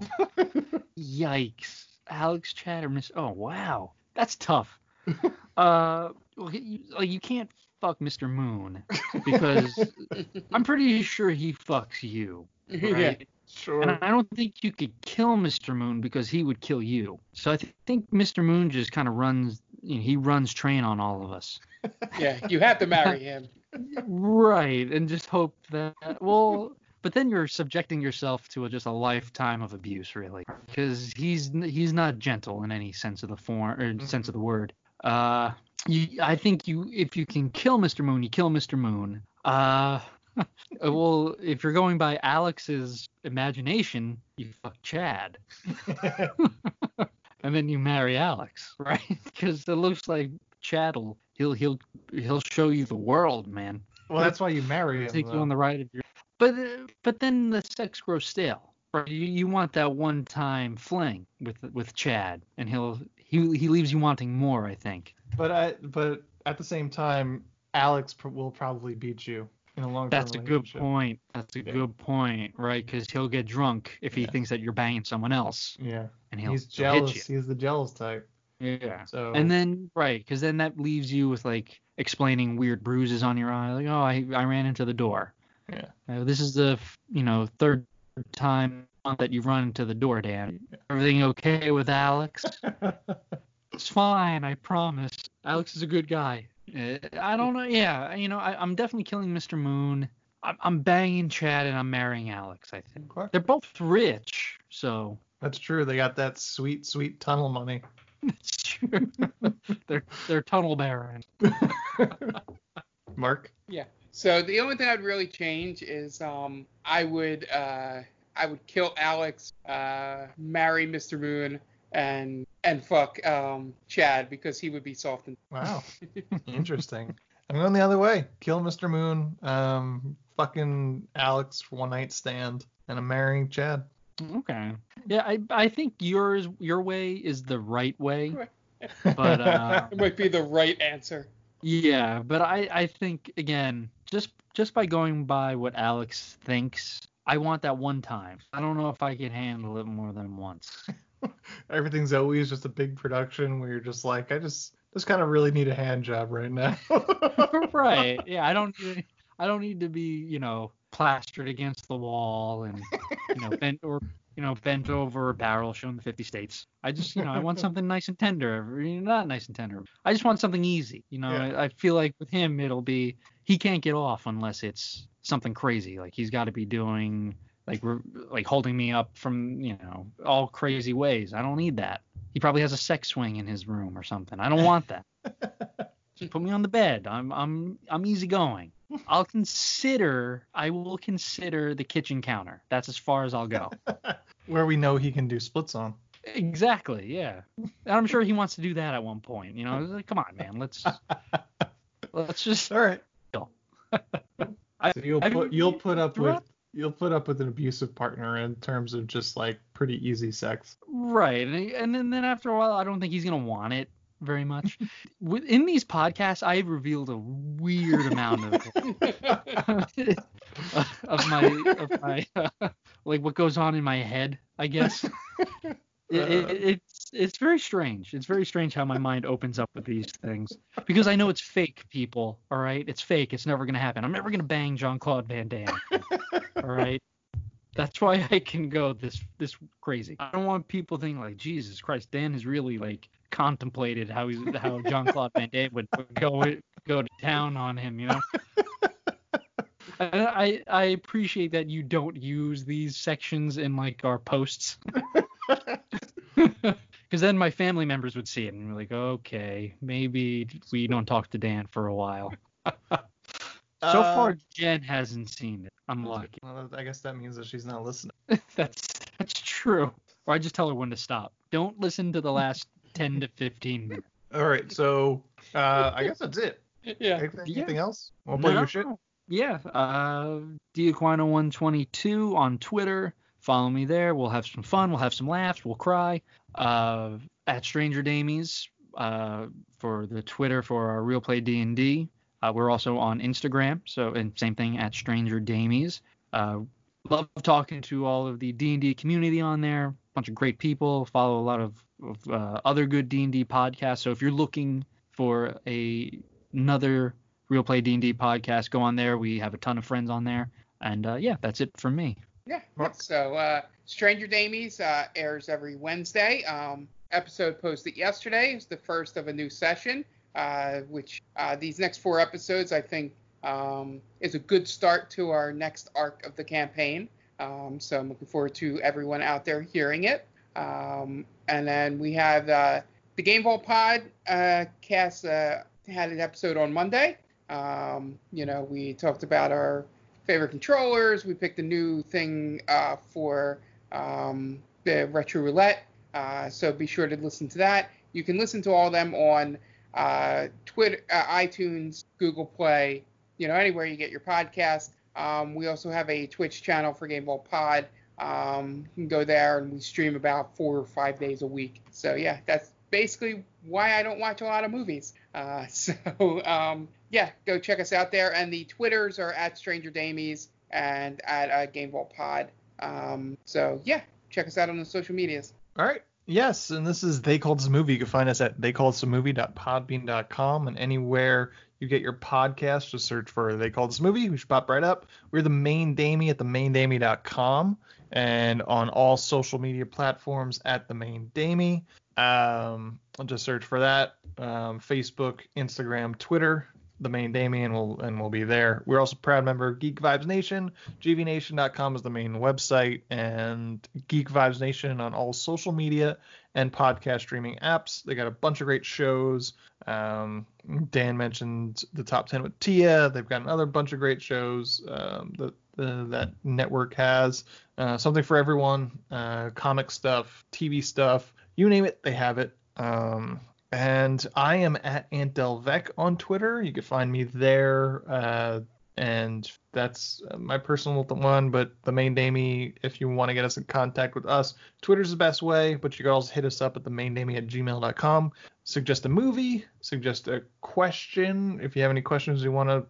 yikes alex chad or miss oh wow that's tough uh well, you, like you can't fuck mr moon because i'm pretty sure he fucks you Yeah. right Sure. And I don't think you could kill Mr. Moon because he would kill you. So I th- think Mr. Moon just kind of runs, you know, he runs train on all of us. Yeah, you have to marry him. Right. And just hope that, well, but then you're subjecting yourself to a, just a lifetime of abuse, really, because he's he's not gentle in any sense of the form or sense of mm-hmm. the word. Uh, you, I think you, if you can kill Mr. Moon, you kill Mr. Moon. Uh, well, if you're going by Alex's imagination, you fuck Chad. and then you marry Alex, right? Because it looks like Chad'll he'll he'll he'll show you the world, man. well, that's why you marry him. Take you on the ride of your. But uh, but then the sex grows stale. Right? You, you want that one time fling with with Chad, and he'll he he leaves you wanting more. I think. But I, but at the same time, Alex pr- will probably beat you in a long. That's a good point. That's a Yeah. good point, right? Because he'll get drunk if he Yeah. thinks that you're banging someone else, Yeah. and he'll, He's he'll hit jealous. He's the jealous type. Yeah. So. And then right, because then that leaves you with like explaining weird bruises on your eye, like oh I I ran into the door. Yeah. Uh, this is the you know third time that you've run into the door, Dan. Everything okay with Alex? It's fine, I promise. Alex is a good guy. Uh, I don't know. Yeah, you know, I, I'm definitely killing Mr. Moon. I'm, I'm banging Chad and I'm marrying Alex. I think Okay. they're both rich, so That's true. They got that sweet, sweet tunnel money. it's true. they're they're tunnel baron. Mark. Yeah. So the only thing I'd really change is um I would uh I would kill Alex, uh marry Mr. Moon and and fuck um Chad because he would be soft and Wow. Interesting. I'm going the other way. Kill Mr. Moon. Um, fucking Alex for one night stand, and I'm marrying Chad. Okay. Yeah, I I think yours your way is the right way. But uh, it might be the right answer. Yeah, but I I think again just just by going by what Alex thinks, I want that one time. I don't know if I can handle it more than once. Everything's always just a big production where you're just like, I just just kind of really need a hand job right now. right. Yeah, I don't need I don't need to be, you know, plastered against the wall and you know bent or you know bent over a barrel showing the 50 states. I just you know I want something nice and tender, not nice and tender. I just want something easy. You know, Yeah. I, I feel like with him it'll be he can't get off unless it's something crazy. Like he's got to be doing like re- like holding me up from you know all crazy ways. I don't need that. He probably has a sex swing in his room or something. I don't want that. Just put me on the bed. I'm I'm I'm easygoing. I'll consider I will consider the kitchen counter. That's as far as I'll go. where we know he can do splits on. exactly, yeah. And I'm sure he wants to do that at one point. You know, like, come on, man, let's let's just All right. I, So you'll I put you'll put up with you'll put up with an abusive partner in terms of just like pretty easy sex. Right, and, and then, after a while, I don't think he's gonna want it very much. Within these podcasts, I've revealed a weird amount of of my of my like what goes on in my head. I guess it, it, it's it's very strange. It's very strange how my mind opens up with these things because I know it's fake, people. All right, it's fake. It's never gonna happen. I'm never gonna bang Jean Claude Van Damme. all right. That's why I can go this this crazy. I don't want people thinking like Jesus Christ, Dan has really like contemplated how he's how Jean Claude Van Damme would go go to town on him, you know. I I appreciate that you don't use these sections in like our posts. Because then my family members would see it and be like, okay, maybe we don't talk to Dan for a while. so Uh, far, Jen hasn't seen it. I'm lucky. Well, I guess that means that she's not listening. That's that's true. Or I just tell her when to stop. Don't listen to the last 10 to 15 minutes. All right, so uh, I guess that's it. Yeah. Anything, Yeah. anything else? Want to No. your shit? Yeah, uh, Diaquino122 on Twitter. Follow me there. We'll have some fun. We'll have some laughs. We'll cry. Uh, at Stranger Damies uh, for the Twitter for our Real Play D&D. Uh, we're also on Instagram. So and same thing at Stranger Damies. Uh, love talking to all of the D&D community on there. bunch of great people. Follow a lot of, of uh, other good D&D podcasts. So if you're looking for a another Real Play D&D podcast, go on there. We have a ton of friends on there. And uh, yeah, that's it from me. Yeah. So uh, Stranger Damies uh, airs every Wednesday. Um, episode posted yesterday is the first of a new session, uh, which uh, these next four episodes I think um, is a good start to our next arc of the campaign. Um, so I'm looking forward to everyone out there hearing it. Um, and then we have uh, the Game Vault Pod uh, cast uh, had an episode on Monday. Um, you know, we talked about our favorite controllers. We picked a new thing uh, for um, the retro roulette. Uh, so be sure to listen to that. You can listen to all them on uh, Twitter, uh, iTunes, Google Play, you know, anywhere you get your podcast. Um, we also have a Twitch channel for Game Vault Pod. Um, you can go there and we stream about four or five days a week. So yeah, that's basically why I don't watch a lot of movies. Uh, so um, yeah, go check us out there. And the Twitters are at Stranger Damies and at uh, Game Vault Pod. Um, so yeah, check us out on the social medias. All right. Yes, and this is They Called a Movie. You can find us at theycalledusamovie.podbean.com and anywhere you get your podcast, just search for They Called a Movie. We should pop right up. We're the main Damie at themaindamie.com and on all social media platforms at the main Damie. Um, just search for that. Um, Facebook, Instagram, Twitter, the main Damie, and we'll and we'll be there. We're also proud member of Geek Vibes Nation. GVNation.com is the main website, and Geek Vibes Nation on all social media and podcast streaming apps. They got a bunch of great shows. Um, Dan mentioned the top 10 with Tia. They've got another bunch of great shows um, that the, that network has. Uh, something for everyone. Uh, comic stuff, TV stuff, you name it, they have it. Um, And I am at Ant Delvec on Twitter. You can find me there. Uh, and that's uh, my personal one. But the main Damie, if you want to get us in contact with us, Twitter's the best way. But you can also hit us up at the main Damie at gmail.com. Suggest a movie, suggest a question. If you have any questions you want to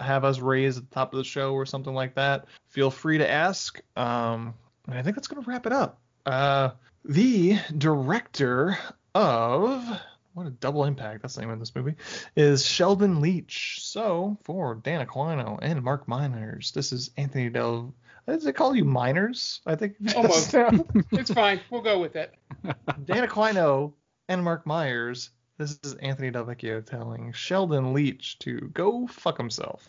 have us raise at the top of the show or something like that, feel free to ask. Um, and I think that's going to wrap it up. Uh, the director of what a double impact that's the name of this movie is Sheldon Lettich. So for Dan Aquino and Mark Miners, this is Anthony Del. Does it call you Miners? I think almost. it's fine. We'll go with it. Dan Aquino and Mark Myers. This is Anthony Delvecchio telling Sheldon Lettich to go fuck himself.